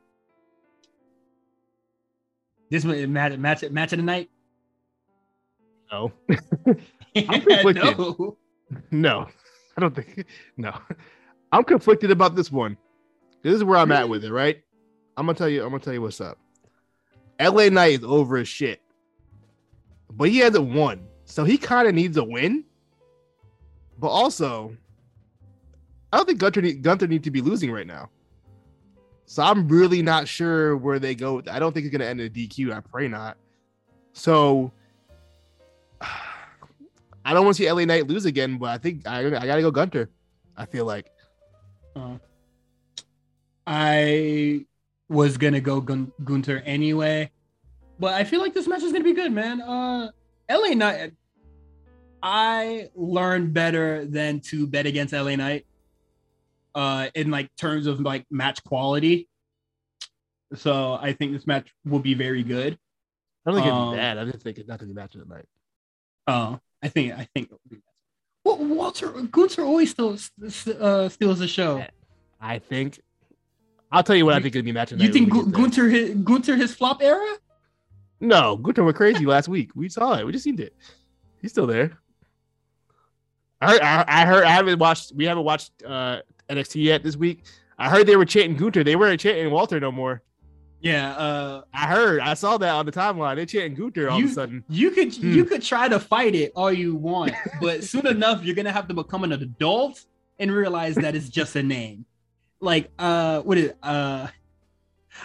This one match match match of the night. No, (laughs) I'm conflicted. (laughs) no. no, I don't think. No, I'm conflicted about this one. This is where I'm at with it. Right? I'm gonna tell you. I'm gonna tell you what's up. LA Knight is over his shit, but he hasn't won, so he kind of needs a win. But also, I don't think Gunther need, Gunther need to be losing right now. So I'm really not sure where they go. I don't think it's gonna end in a DQ. I pray not. So (sighs) I don't want to see LA Knight lose again, but I think I, I gotta go Gunther. I feel like Uh, I was gonna go Gun- Gunther anyway, but I feel like this match is gonna be good, man. Uh, LA Knight. I learned better than to bet against LA Knight. Uh, in like terms of like match quality. So I think this match will be very good. I don't think Um, it's bad. I just think it's not gonna be match of the night. Uh, I think I think it will be. Well, Walter Gunther always still uh, steals the show. I think. I'll tell you what I think it'll be matching. You think Gu- Gunther his, Gunther his flop era? No, Gunther went crazy last week. We saw it. We just seen it. He's still there. I heard. I, I heard. I haven't watched. We haven't watched uh, NXT yet this week. I heard they were chanting Gunther. They weren't chanting Walter no more. Yeah, uh, I heard. I saw that on the timeline. They're chanting Gunther all you, of a sudden. You could hmm. you could try to fight it all you want, but soon enough you're gonna have to become an adult and realize that it's just a name. Like uh, what is uh?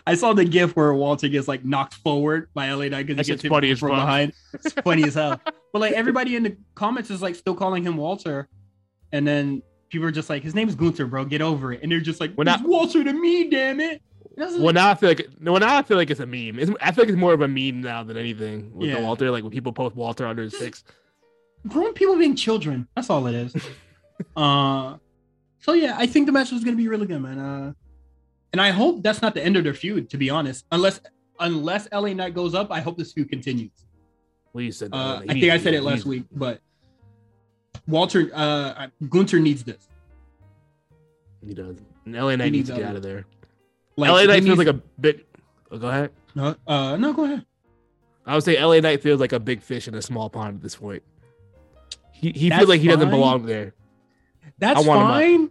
I saw the gif where Walter gets like knocked forward by LA Knight because he gets funny from behind. It's funny as hell. (laughs) But like everybody in the comments is like still calling him Walter, and then people are just like, his name's Gunther, bro. Get over it. And they're just like, when I, Walter to me, damn it. Well, now I feel like well now I feel like it's a meme. It's, I feel like it's more of a meme now than anything with yeah. Walter. Like when people post Walter under six, grown people being children. That's all it is. (laughs) uh, so yeah, I think the match was gonna be really good, man. Uh, and I hope that's not the end of their feud. To be honest, unless unless LA Knight goes up, I hope this feud continues. Well, you said that. Uh, I think I said it last week, but Walter uh Gunther needs this. He does. And LA Knight needs to get out of there. Like, LA Knight feels like a bit. Oh, go ahead. No, uh, no, go ahead. I would say LA Knight feels like a big fish in a small pond at this point. He he feels like he fine. doesn't belong there. That's fine.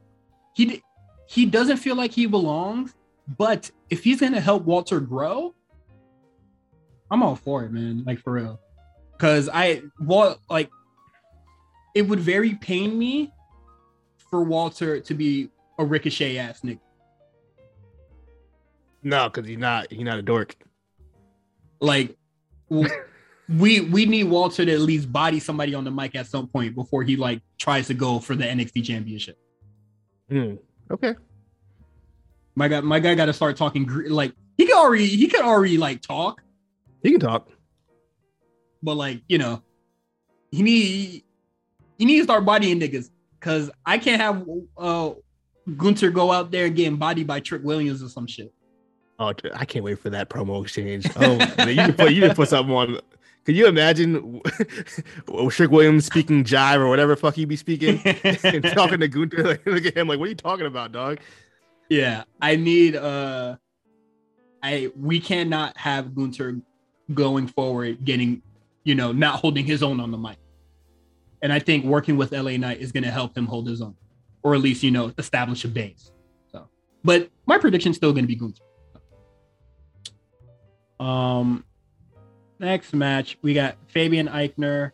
He he doesn't feel like he belongs, but if he's gonna help Walter grow, I'm all for it, man. Like for real. Cause I Walt like it would very pain me for Walter to be a ricochet ass nigga. No, because he's not. He's not a dork. Like, (laughs) we we need Walter to at least body somebody on the mic at some point before he like tries to go for the NXT Championship. Hmm. Okay. My guy, my guy, got to start talking. Like he could already, he could already like talk. He can talk, but like you know, he need he need to start bodying niggas because I can't have uh Gunther go out there and getting bodied by Trick Williams or some shit. Oh, I can't wait for that promo exchange. Oh, man, you put you didn't put something on. Can you imagine (laughs) Trick Williams speaking jive or whatever fuck he be speaking (laughs) and talking to Gunther? (laughs) Like, look at him, like, what are you talking about, dog? Yeah, I need uh, I we cannot have Gunther going forward, getting you know, not holding his own on the mic. And I think working with LA Knight is going to help him hold his own, or at least you know establish a base. So, but my prediction is still going to be Gunther. Um, next match we got Fabian Aichner,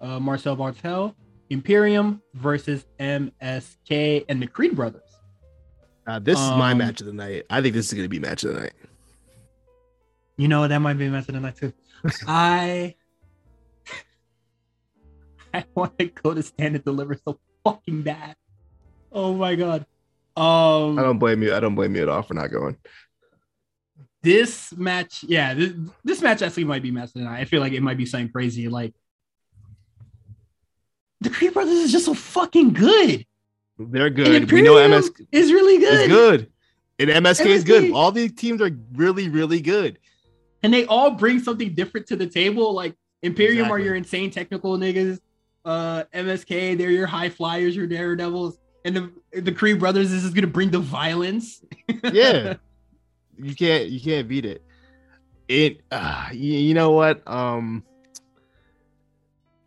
uh, Marcel Barthel, Imperium versus MSK and the Creed Brothers. Uh, this um, is my um, match of the night. I think this is going to be match of the night. You know that might be match of the night too. (laughs) I I want to go to stand and deliver so fucking bad. Oh my god. Um I don't blame you. I don't blame you at all for not going this match, yeah, this, this match actually might be match tonight. I feel like it might be something crazy. Like the Creed Brothers is just so fucking good. They're good. We know MS is really good. It's good. And MSK, MSK is good. All these teams are really, really good. And they all bring something different to the table. Like Imperium exactly. are your insane technical niggas. Uh, MSK, they're your high flyers, your daredevils. And the the Creed Brothers is just gonna bring the violence. (laughs) yeah. you can't you can't beat it. It uh, you, you know what? Um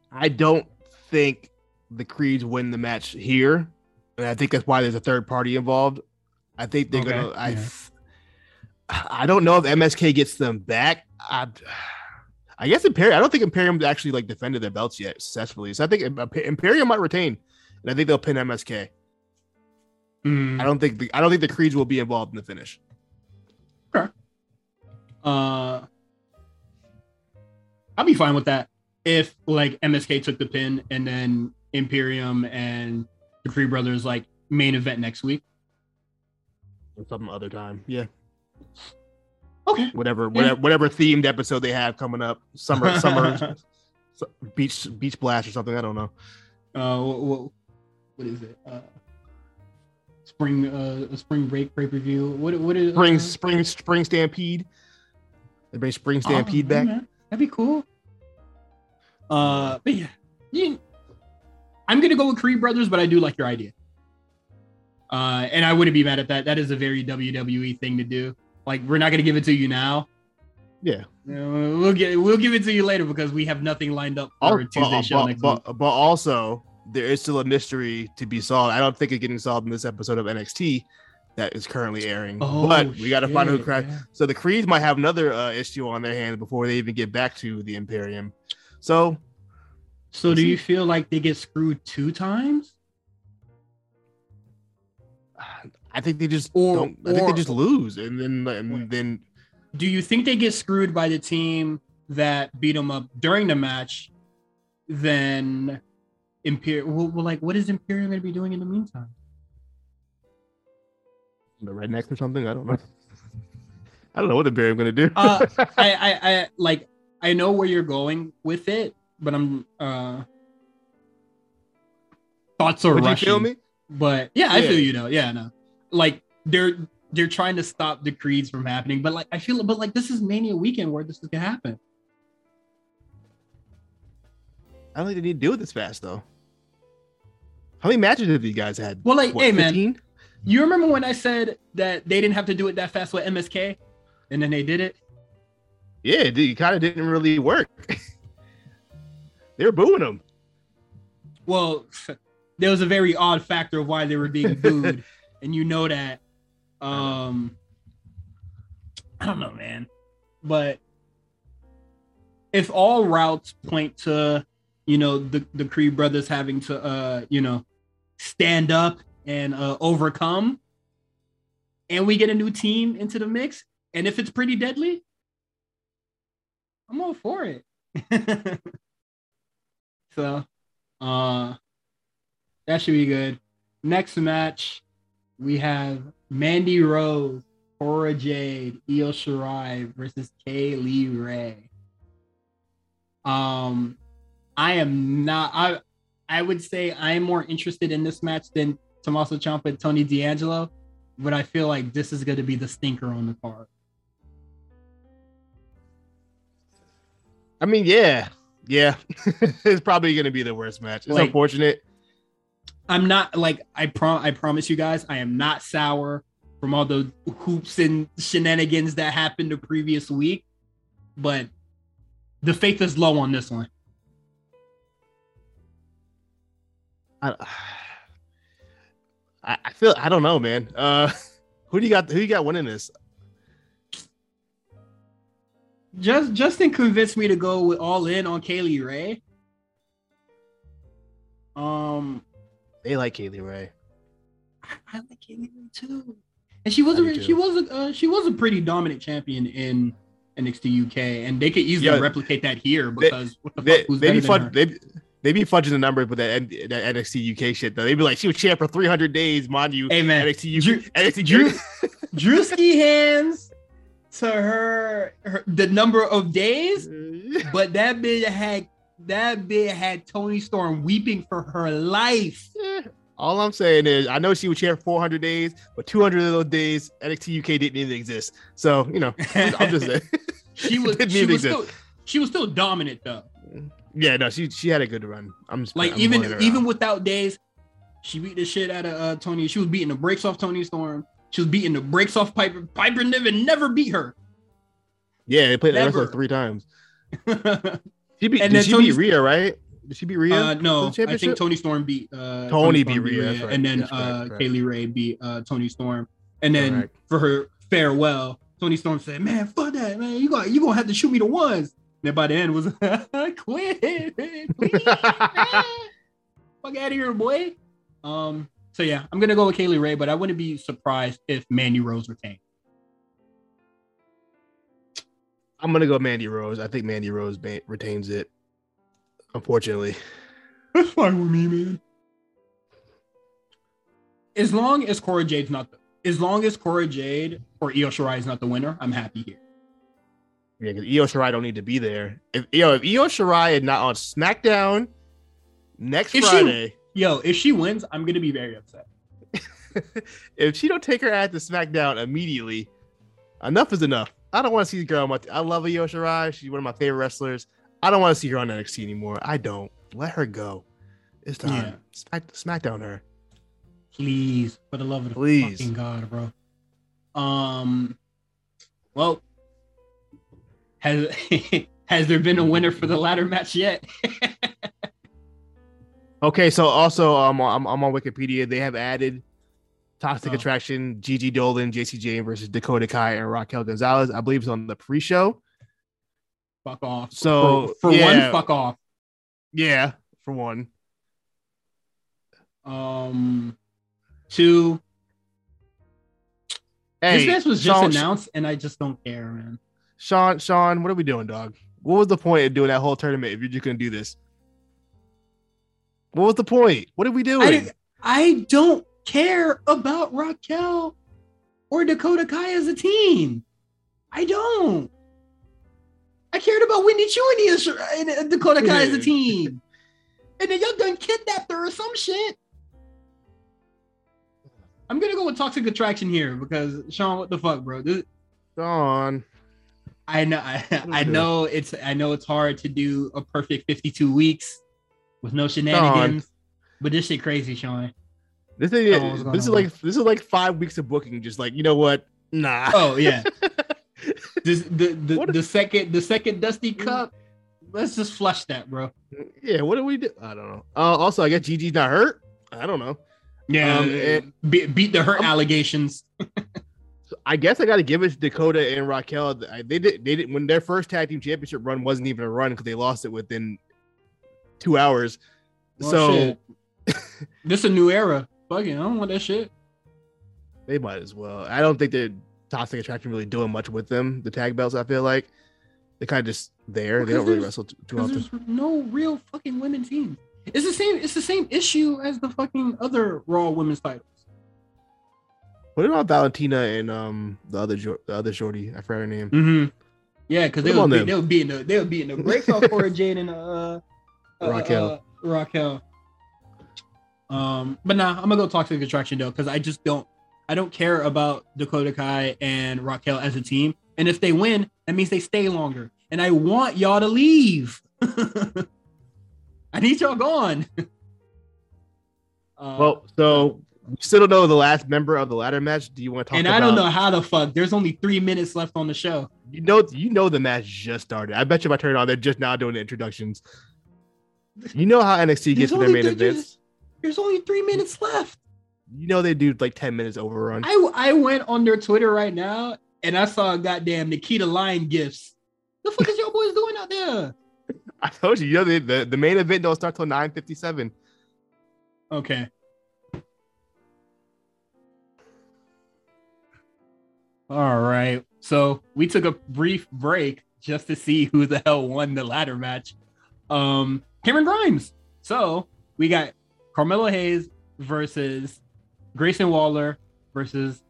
I don't think the Creeds win the match here. And I think that's why there's a third party involved. I think they're okay. gonna I yeah. I don't know if MSK gets them back. I I guess Imperium. I don't think Imperium actually like defended their belts yet successfully. So I think Imperium might retain, and I think they'll pin MSK. Mm. I don't think the I don't think the Creeds will be involved in the finish. Okay. Uh, I'll be fine with that if like MSK took the pin and then Imperium and the Creed Brothers like main event next week. Or some other time, yeah. Okay. Whatever, yeah. whatever, whatever themed episode they have coming up, summer, summer, (laughs) beach, beach blast or something. I don't know. Uh, what, what is it? Uh, spring uh spring break pay per view. What what is spring uh, spring spring stampede? They bring spring oh, stampede oh, back. Man. That'd be cool. Uh, but yeah, you, I'm gonna go with Creed Brothers, but I do like your idea. Uh, and I wouldn't be mad at that. That is a very WWE thing to do. Like, we're not gonna give it to you now. Yeah. We'll get we'll give it to you later because we have nothing lined up for a Tuesday but, show but, next but, week. but also, there is still a mystery to be solved. I don't think it's getting solved in this episode of NXT that is currently airing. but we got to find out who cracked. yeah. So the Creeds might have another uh, issue on their hands before they even get back to the Imperium. So So, do you feel like they get screwed two times? I think they just Or- don't. I think they just lose, and then and then Do you think they get screwed by the team that beat them up during the match? Then Imperium. Well, well, like, what is Imperium going to be doing in the meantime? the rednecks or something. I don't know. (laughs) I don't know what the Imperium going to do. Uh, (laughs) I, I, I like. I know where you're going with it, but I'm. uh Thoughts are Would you rushing. feel me? But yeah, I feel you though. Yeah, no. Like they're they're trying to stop the creeds from happening, but like I feel but like this is Mania weekend where this is gonna happen. I don't think they need to do it this fast though. How many matches have you guys had? Well, like, What, hey man, 15? you remember when I said that they didn't have to do it that fast with MSK? And then they did it? Yeah, it, it kind of didn't really work. (laughs) they were booing them. Well, (laughs) there was a very odd factor of why they were being booed, (laughs) and you know that. Um I don't know, man. But if all routes point to, you know, the the Creed brothers having to uh, you know, stand up and uh overcome and we get a new team into the mix and if it's pretty deadly, I'm all for it. (laughs) so, uh that should be good. Next match, we have Mandy Rose, Cora Jade, Io Shirai versus Kay Lee Ray. Um, I am not. I I would say I am more interested in this match than Tommaso Ciampa and Tony D'Angelo, but I feel like this is going to be the stinker on the card. I mean, yeah, yeah, (laughs) it's probably going to be the worst match. It's Like- unfortunate. I'm not like I prom I promise you guys, I am not sour from all the hoops and shenanigans that happened the previous week, but the faith is low on this one. I, I feel I don't know, man. Uh, (laughs) who do you got? Who you got winning this? Just Justin convinced me to go with all in on Kay Lee Ray. Um, They like Kay Lee Ray. I, I like Kay Lee Ray too, and she was a she was a uh, she was a pretty dominant champion in NXT UK, and they could easily Yeah. replicate that here They- because what the They, they be better than fudge, her? they, they be fudging the numbers with that, that NXT UK shit though. They'd be like, she was champ for 300 days, mind you. Hey man, NXT UK, Drew- NXT Drew, (laughs) Drewski hands to her, her the number of days, (laughs) but that bitch had that bitch had Toni Storm weeping for her life. Eh, All I'm saying is, I know she was here for 400 days, but 200 of those days, NXT UK didn't even exist. So you know, I'm just saying. (laughs) (laughs) she was she was exist. still she was still dominant though. Yeah, no, she she had a good run. I'm just Like I'm even even out. without days, she beat the shit out of uh, Toni. She was beating the brakes off Toni Storm. She was beating the brakes off Piper. Piper never never beat her. yeah, they played that wrestler three times. (laughs) She beat And did then she Toni's- beat Rhea, right? Did she beat Rhea? Uh, no, I think Toni Storm beat uh, Toni Storm beat Rhea, that's right. and then correct, uh. Kay Lee Ray beat uh, Toni Storm, and then for her farewell, Toni Storm said, "Man, fuck that, man. You got you gonna have to shoot me the ones." And by the end was (laughs) quit, please, (laughs) fuck out of here, boy. Um. So yeah, I'm gonna go with Kay Lee Ray, but I wouldn't be surprised if Mandy Rose retained. I'm gonna go Mandy Rose. I think Mandy Rose ba- retains it. Unfortunately, That's fine with me, man. As long as Cora Jade's not, the, as long as Cora Jade or Io Shirai is not the winner, I'm happy here. yeah, because Io Shirai don't need to be there. If yo, if Io Shirai is not on SmackDown next If she- Friday, Yo, if she wins, I'm gonna be very upset. (laughs) if she don't take her ass to SmackDown immediately, enough is enough. I don't want to see the girl. On my I love Io Shirai. She's one of my favorite wrestlers. I don't want to see her on NXT anymore. I don't. Let her go. It's time. Yeah. Smack, Smackdown her. Please, for the love of the Please. fucking god, bro. Um, well, has (laughs) has there been a winner for the ladder match yet? (laughs) Okay, so also um, I'm, I'm on Wikipedia. They have added Toxic Oh. Attraction, Gigi Dolin, Jacy Jayne versus Dakota Kai and Raquel Gonzalez. I believe it's on the pre-show. fuck off. So, for, for yeah. one, fuck off. Yeah, for one. Um, two. Hey, this match was just Sean, announced, and I just don't care, man. Shawn, Shawn, what are we doing, dog? What was the point of doing that whole tournament if you're just gonna do this? What was the point? What are we doing? I, I don't care about Raquel or Dakota Kai as a team. I don't. I cared about Wendy Choo and, and uh, Dakota Kai as a (laughs) team. And then y'all done kidnapped her or some shit. I'm gonna go with toxic attraction here because Shawn, what the fuck, bro? This, Shawn, I know, I, (laughs) I know it's, I know it's hard to do a perfect 52 weeks with no shenanigans, but this shit crazy, Shawn. This is Oh, going this is on? like this is like five weeks of booking. Just like you know what? Nah. Oh yeah. (laughs) this, the the, the second the second Dusty Cup. Let's just flush that, bro. Yeah. What do we do? I don't know. Uh, also, I guess Gigi's not hurt. I don't know. Yeah, Um, and- be, beat the hurt I'm- allegations. So I guess I got to give it to Dakota and Raquel. They did. They did when their first tag team championship run wasn't even a run because they lost it within two hours. Well, so (laughs) this a new era. Fucking, I don't want that shit. they might as well. I don't think they're toxic attraction really doing much with them. The tag belts. I feel like they're kind of just there. they don't really wrestle too, too often. there's no real fucking women team. It's the same. It's the same issue as the fucking other Raw women's titles. What about Valentina and um the other the other shorty? I forgot her name. Mm-hmm. Yeah, because they 'em on would they would be in the they would be in the breakup for (laughs) Jade and uh, uh Raquel. uh, Raquel. Um, but nah, I'm gonna go toxic attraction though, because I just don't I don't care about Dakota Kai and Raquel as a team. And if they win, that means they stay longer. And I want y'all to leave. (laughs) I need y'all gone. Uh, (laughs) Well, so we still don't know the last member of the ladder match. Do you want to talk? and I don't know how the fuck. There's only three minutes left on the show. You know, you know the match just started. I bet you if I turn it on, they're just now doing the introductions. You know how NXT gets their main events. There's only three minutes left. You know they do like ten minutes overrun. I I went on their Twitter right now and I saw goddamn Nikita Line gifts. The fuck is y'all boys doing out there? (laughs) I told you, you know the, the, the main event don't start till nine fifty seven. Okay. All right. So we took a brief break just to see who the hell won the ladder match. Um, Cameron Grimes. So we got Carmelo Hayes versus Grayson Waller versus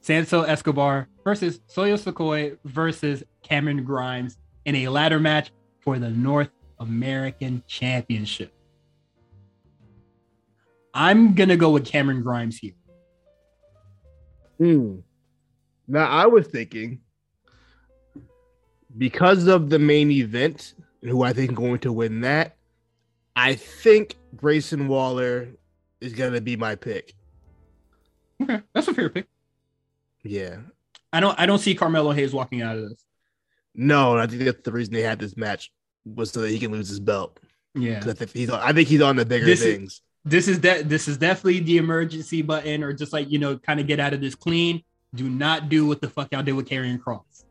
Santos Escobar versus Solo Sikoa versus Cameron Grimes in a ladder match for the North American Championship. I'm gonna go with Cameron Grimes here. Hmm. Now I was thinking because of the main event, who I think going to win that, I think Grayson Waller is gonna be my pick. Okay, that's a fair pick. Yeah. I don't I don't see Carmelo Hayes walking out of this. No, I think that's the reason they had this match was so that he can lose his belt. Yeah. I think he's on, I think he's on the bigger This is- things. This is that this is definitely the emergency button, or just like you know, kind of get out of this clean. Do not do what the fuck y'all did with Karrion Kross.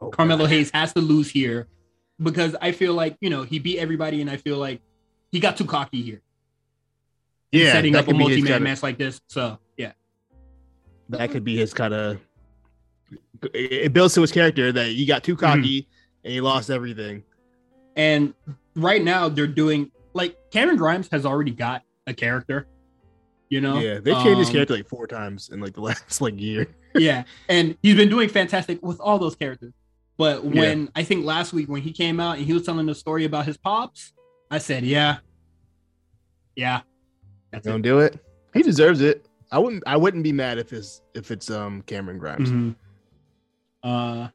Oh, Carmelo Hayes has to lose here because I feel like you know he beat everybody, and I feel like he got too cocky here. yeah, setting up a his multi-man kinda- match like this. So yeah, That could be his kind of. It builds to his character that he got too cocky and he lost everything. and right now they're doing like Cameron Grimes has already got a character. You know, Yeah, they changed his Um, character like four times in like the (laughs) last like year. yeah, and he's been doing fantastic with all those characters. But when I think last week when he came out and he was telling the story about his pops, I said, "Yeah, yeah, that's Don't it." do it. He deserves it. I wouldn't. I wouldn't be mad if it's if it's um Cameron Grimes. Mhm. Uh,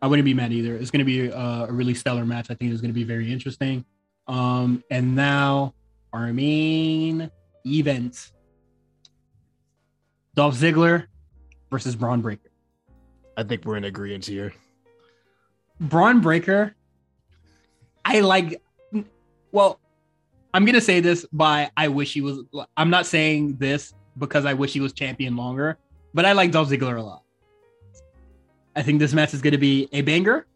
I wouldn't be mad either. It's going to be uh, a really stellar match. I think it's going to be very interesting. Um, and now our main event: Dolph Ziggler versus Bron Breakker. I think we're in agreement here. Bron Breakker, I like. Well, I'm gonna say this by I wish he was. I'm not saying this because I wish he was champion longer, but I like Dolph Ziggler a lot. I think this match is gonna be a banger,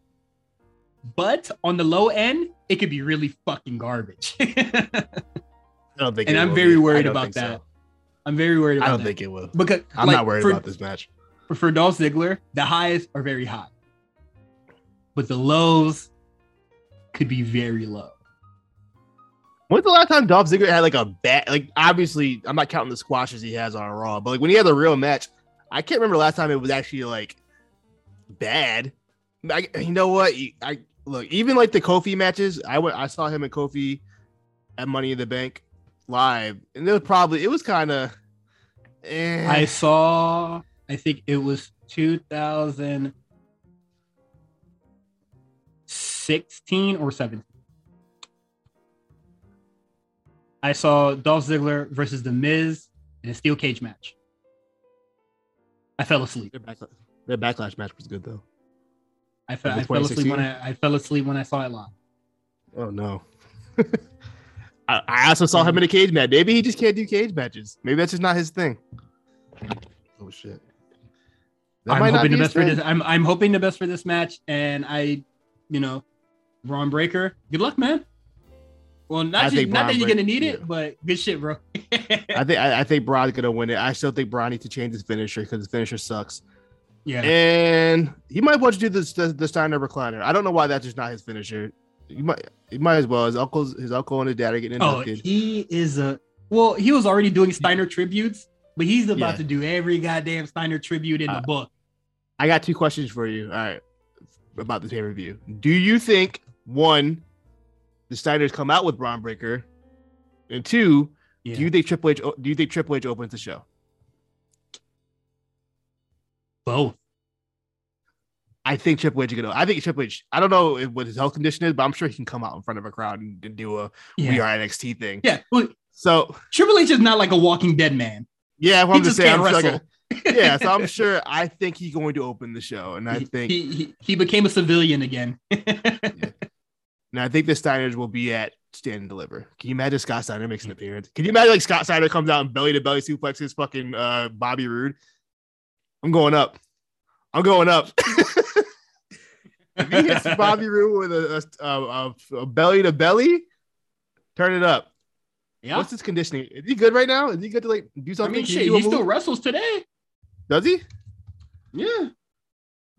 but on the low end, it could be really fucking garbage. (laughs) I don't think. and it I'm will very be. Worried about that. so. I'm very worried about I don't that. think it will. because I'm like, not worried for, about this match. for Dolph Ziggler, the highs are very high, but the lows could be very low. When's the last time Dolph Ziggler had like a bad? Like obviously, I'm not counting the squashes he has on Raw, but like when he had a real match, I can't remember the last time it was actually like bad. I, you know what? I look even like the Kofi matches. I went, I saw him and Kofi at Money in the Bank live, and it was probably it was kind of. Eh. I saw, I think it was 2016 or 17. I saw Dolph Ziggler versus The Miz in a steel cage match. I fell asleep. their, backlash, their backlash match was good though. I, fe- I fell asleep when I, I fell asleep when I saw it live. Oh no. (laughs) I, I also saw him in a cage match. Maybe he just can't do cage matches. Maybe that's just not his thing. Oh shit. That I'm hoping be the best for this. I'm I'm hoping the best for this match, and I, you know, Bron Breakker. Good luck, man. Well, not just, not that you're gonna need it, yeah. but good shit, bro. (laughs) I think I, I think Bron's gonna win it. I still think Bron needs to change his finisher because his finisher sucks. yeah, And he might want to do this the, the Steiner recliner. I don't know why that's just not his finisher. You might he might as well. His uncle's his uncle and his dad are getting Oh, he is a well. He was already doing Steiner tributes, but he's about Yeah. to do every goddamn Steiner tribute in the Uh, book. I got two questions for you. All right, about the pay per view. Do you think one, the Steiners come out with Bron Breakker, and two, Yeah. do you think Triple H? Do you think Triple H opens the show? Both. I think Triple H is gonna. I think Triple H. I don't know what his health condition is, but I'm sure he can come out in front of a crowd and, and do a Yeah. We Are NXT thing. Yeah. Well, So Triple H is not like a Walking Dead man. yeah, I'm just just saying. I'm sure like yeah, so I'm (laughs) sure. I think he's going to open the show, and I He- think, he, he he became a civilian again. (laughs) and I think the Steiners will be at Stand and Deliver. Can you imagine Scott Steiner makes an appearance? Can you imagine like Scott Steiner comes out and belly to belly suplexes fucking uh, Bobby Roode? I'm going up. I'm going up. (laughs) if he hits (laughs) Bobby Roode with a, a, a, belly to belly, turn it up. yeah. What's his conditioning? Is he good right now? Is he good to like do something? I mean, shit, do he still wrestles today. does he? Yeah.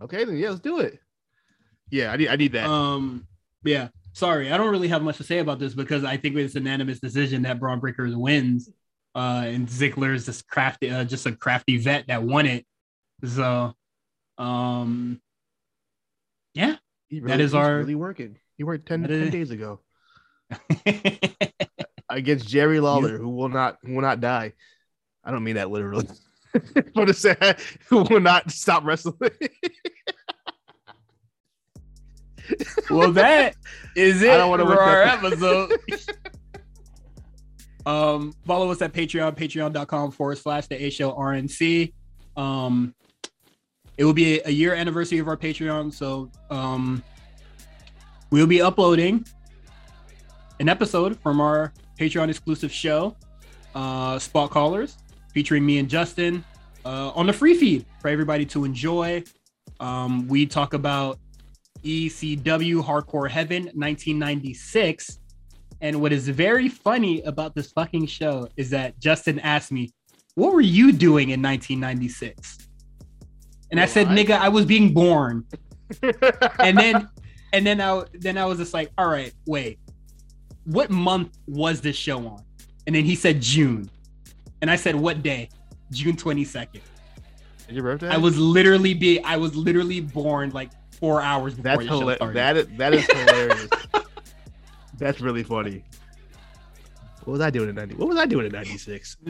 Okay, then yeah, let's do it. Yeah, I need I need that. Um. Yeah. Sorry, I don't really have much to say about this because I think it's an unanimous decision that Bron Breakkers wins. Uh, and Ziggler is just crafty, uh, just a crafty vet that won it. So, um, yeah. He that is our- really working. He worked 10, 10 days ago (laughs) against Jerry Lawler, who will not who will not die. I don't mean that literally. (laughs) but to say (laughs) who will not stop wrestling. Well, that is it I don't wanna for our that- episode. (laughs) um, follow us at Patreon, patreon.com forward slash the A Show RNC. Um, it will be a, a year anniversary of our Patreon, so um, we'll be uploading an episode from our Patreon exclusive show, uh, Spot Callers, featuring me and Justin uh, on the free feed for everybody to enjoy. Um, we talk about ECW Hardcore Heaven 1996. And what is very funny about this fucking show is that Justin asked me, What were you doing in 1996? And I said, Nigga, I was being born. (laughs) And then and then I then I was just like, All right, wait, what month was this show on? And then he said June. And I said, What day? June 22nd. Your birthday? I was literally be I was literally born like four hours before That's hilarious. That is, that is hilarious. (laughs) That's really funny. What was I doing in 90? What was I doing in 96? (laughs)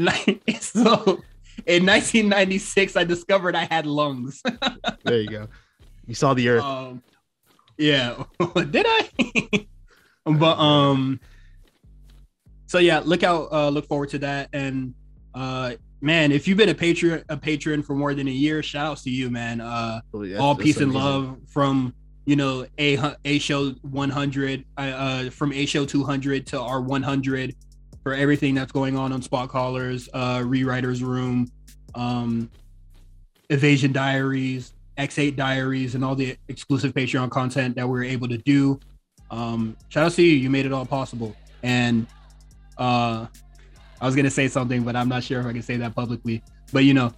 So in 1996, I discovered I had lungs. (laughs) There you go. You saw the earth. um, yeah, did I? but um, so yeah, look out, uh, look forward to that. And uh, man, if you've been a patron, a patron for more than a year, shout outs to you, man. Uh, Oh, yeah, all peace and love from you know a a show 100 uh, uh from a show 200 to our 100 for everything that's going on on spot callers uh rewriters room um evasion diaries x8 diaries and all the exclusive patreon content that we are able to do. Um shout out to you. You made it all possible. And uh i was gonna say something but i'm not sure if i can say that publicly but you know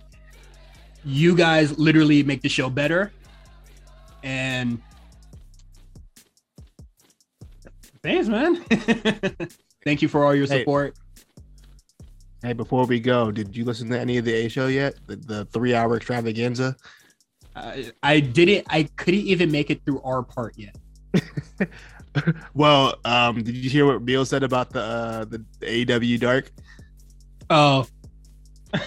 you guys literally make the show better and thanks man (laughs) thank you for all your support Hey, before we go, did you listen to any of the A show yet? The, the three hour extravaganza? I, I didn't i couldn't even make it through our part yet (laughs) well, um, did you hear what Beal said about the uh, the AEW Dark? Oh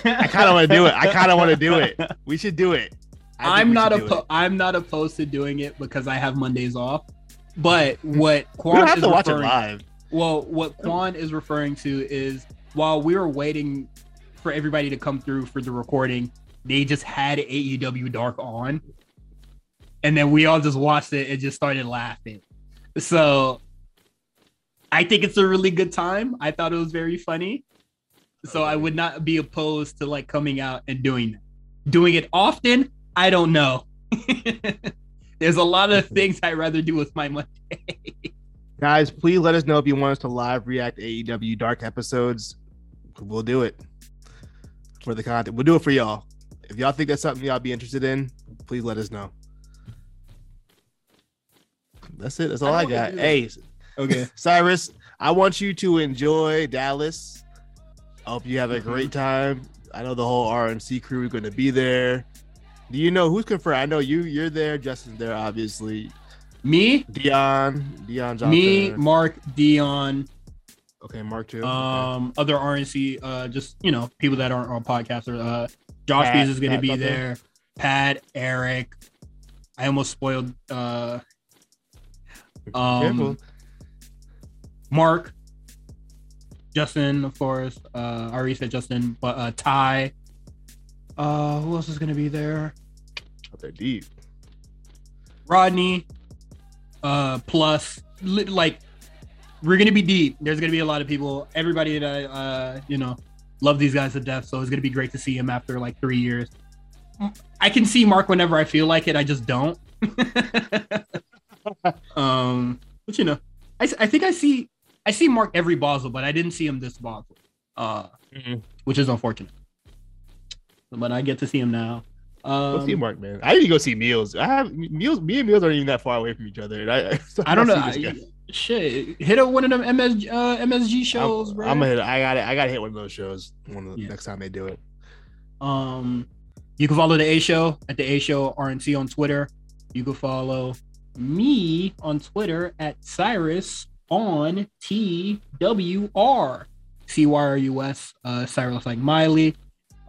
I kind of want to do it. I kind of want to do it. We should do it. I i'm not oppo- I'm not opposed to doing it because i have mondays off but what We Quan don't have is to watch it live. Well, what Quan is referring to is while we were waiting for everybody to come through for the recording, they just had AEW Dark on. And then we all just watched it and just started laughing. So I think it's a really good time. I thought it was very funny. So I would not be opposed to like coming out and doing that. Doing it often, I don't know. (laughs) There's a lot of things I'd rather do with my money. (laughs) Guys, please let us know if you want us to live react AEW Dark episodes. We'll do it for the content. We'll do it for y'all. If y'all think that's something y'all be interested in, please let us know. That's it. That's all I I, got. Hey, Okay. Cyrus, I want you to enjoy Dallas. I hope you have a Mm-hmm. great time. I know the whole RNC crew is going to be there. Do you know who's confirmed? I know you. You're there. Justin's there, obviously. Me, Dion, Dion Johnson. me, Mark, Dion, Okay, Mark too. Okay. um, other RNC, uh, just you know, people that aren't on podcasts. Or, uh, Josh Pat- Bees is going to be Butler. there. Pat, Eric. I almost spoiled uh, um, Careful. Mark, Justin, of course. Uh, I already said Justin, but uh, Ty. Uh, who else is going to be there? They're deep. Rodney, uh, plus li- like we're gonna be deep. There's gonna be a lot of people. Everybody that I, uh, you know, love these guys to death. So it's gonna be great to see him after like three years. I can see Mark whenever I feel like it. I just don't. (laughs) um, but you know, I, I think I see I see Mark every Basel, but I didn't see him this Basel, uh, Mhm. which is unfortunate. But I get to see him now. Go see Um, Mark, man. I need to go see Meals. I have Meals. Me and Meals aren't even that far away from each other. And I, (laughs) I don't know. I- shit, hit up one of them MS, uh, MSG shows, I'm, bro. I'm gonna hit, I got to I got to hit one of those shows. One of the Yeah. next time they do it. Um, you can follow the A Show at the A Show RNC on Twitter. You can follow me on Twitter at Cyrus on TWR. C Y R U S. Uh, Cyrus like Miley.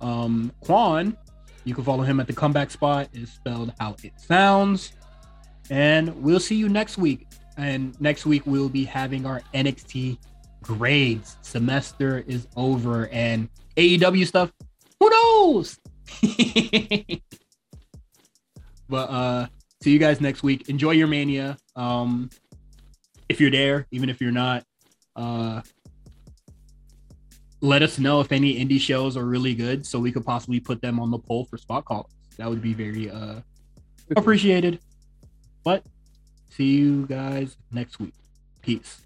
Um, Quan. You can follow him at the comeback spot. Is spelled how it sounds. And we'll see you next week. And next week we'll be having our NXT grades. Semester is over, and AEW stuff who knows? (laughs) but uh see you guys next week. Enjoy your mania. Um if you're there, even if you're not, uh let us know if any indie shows are really good so we could possibly put them on the poll for spot calls. That would be very uh appreciated. But see you guys next week. Peace.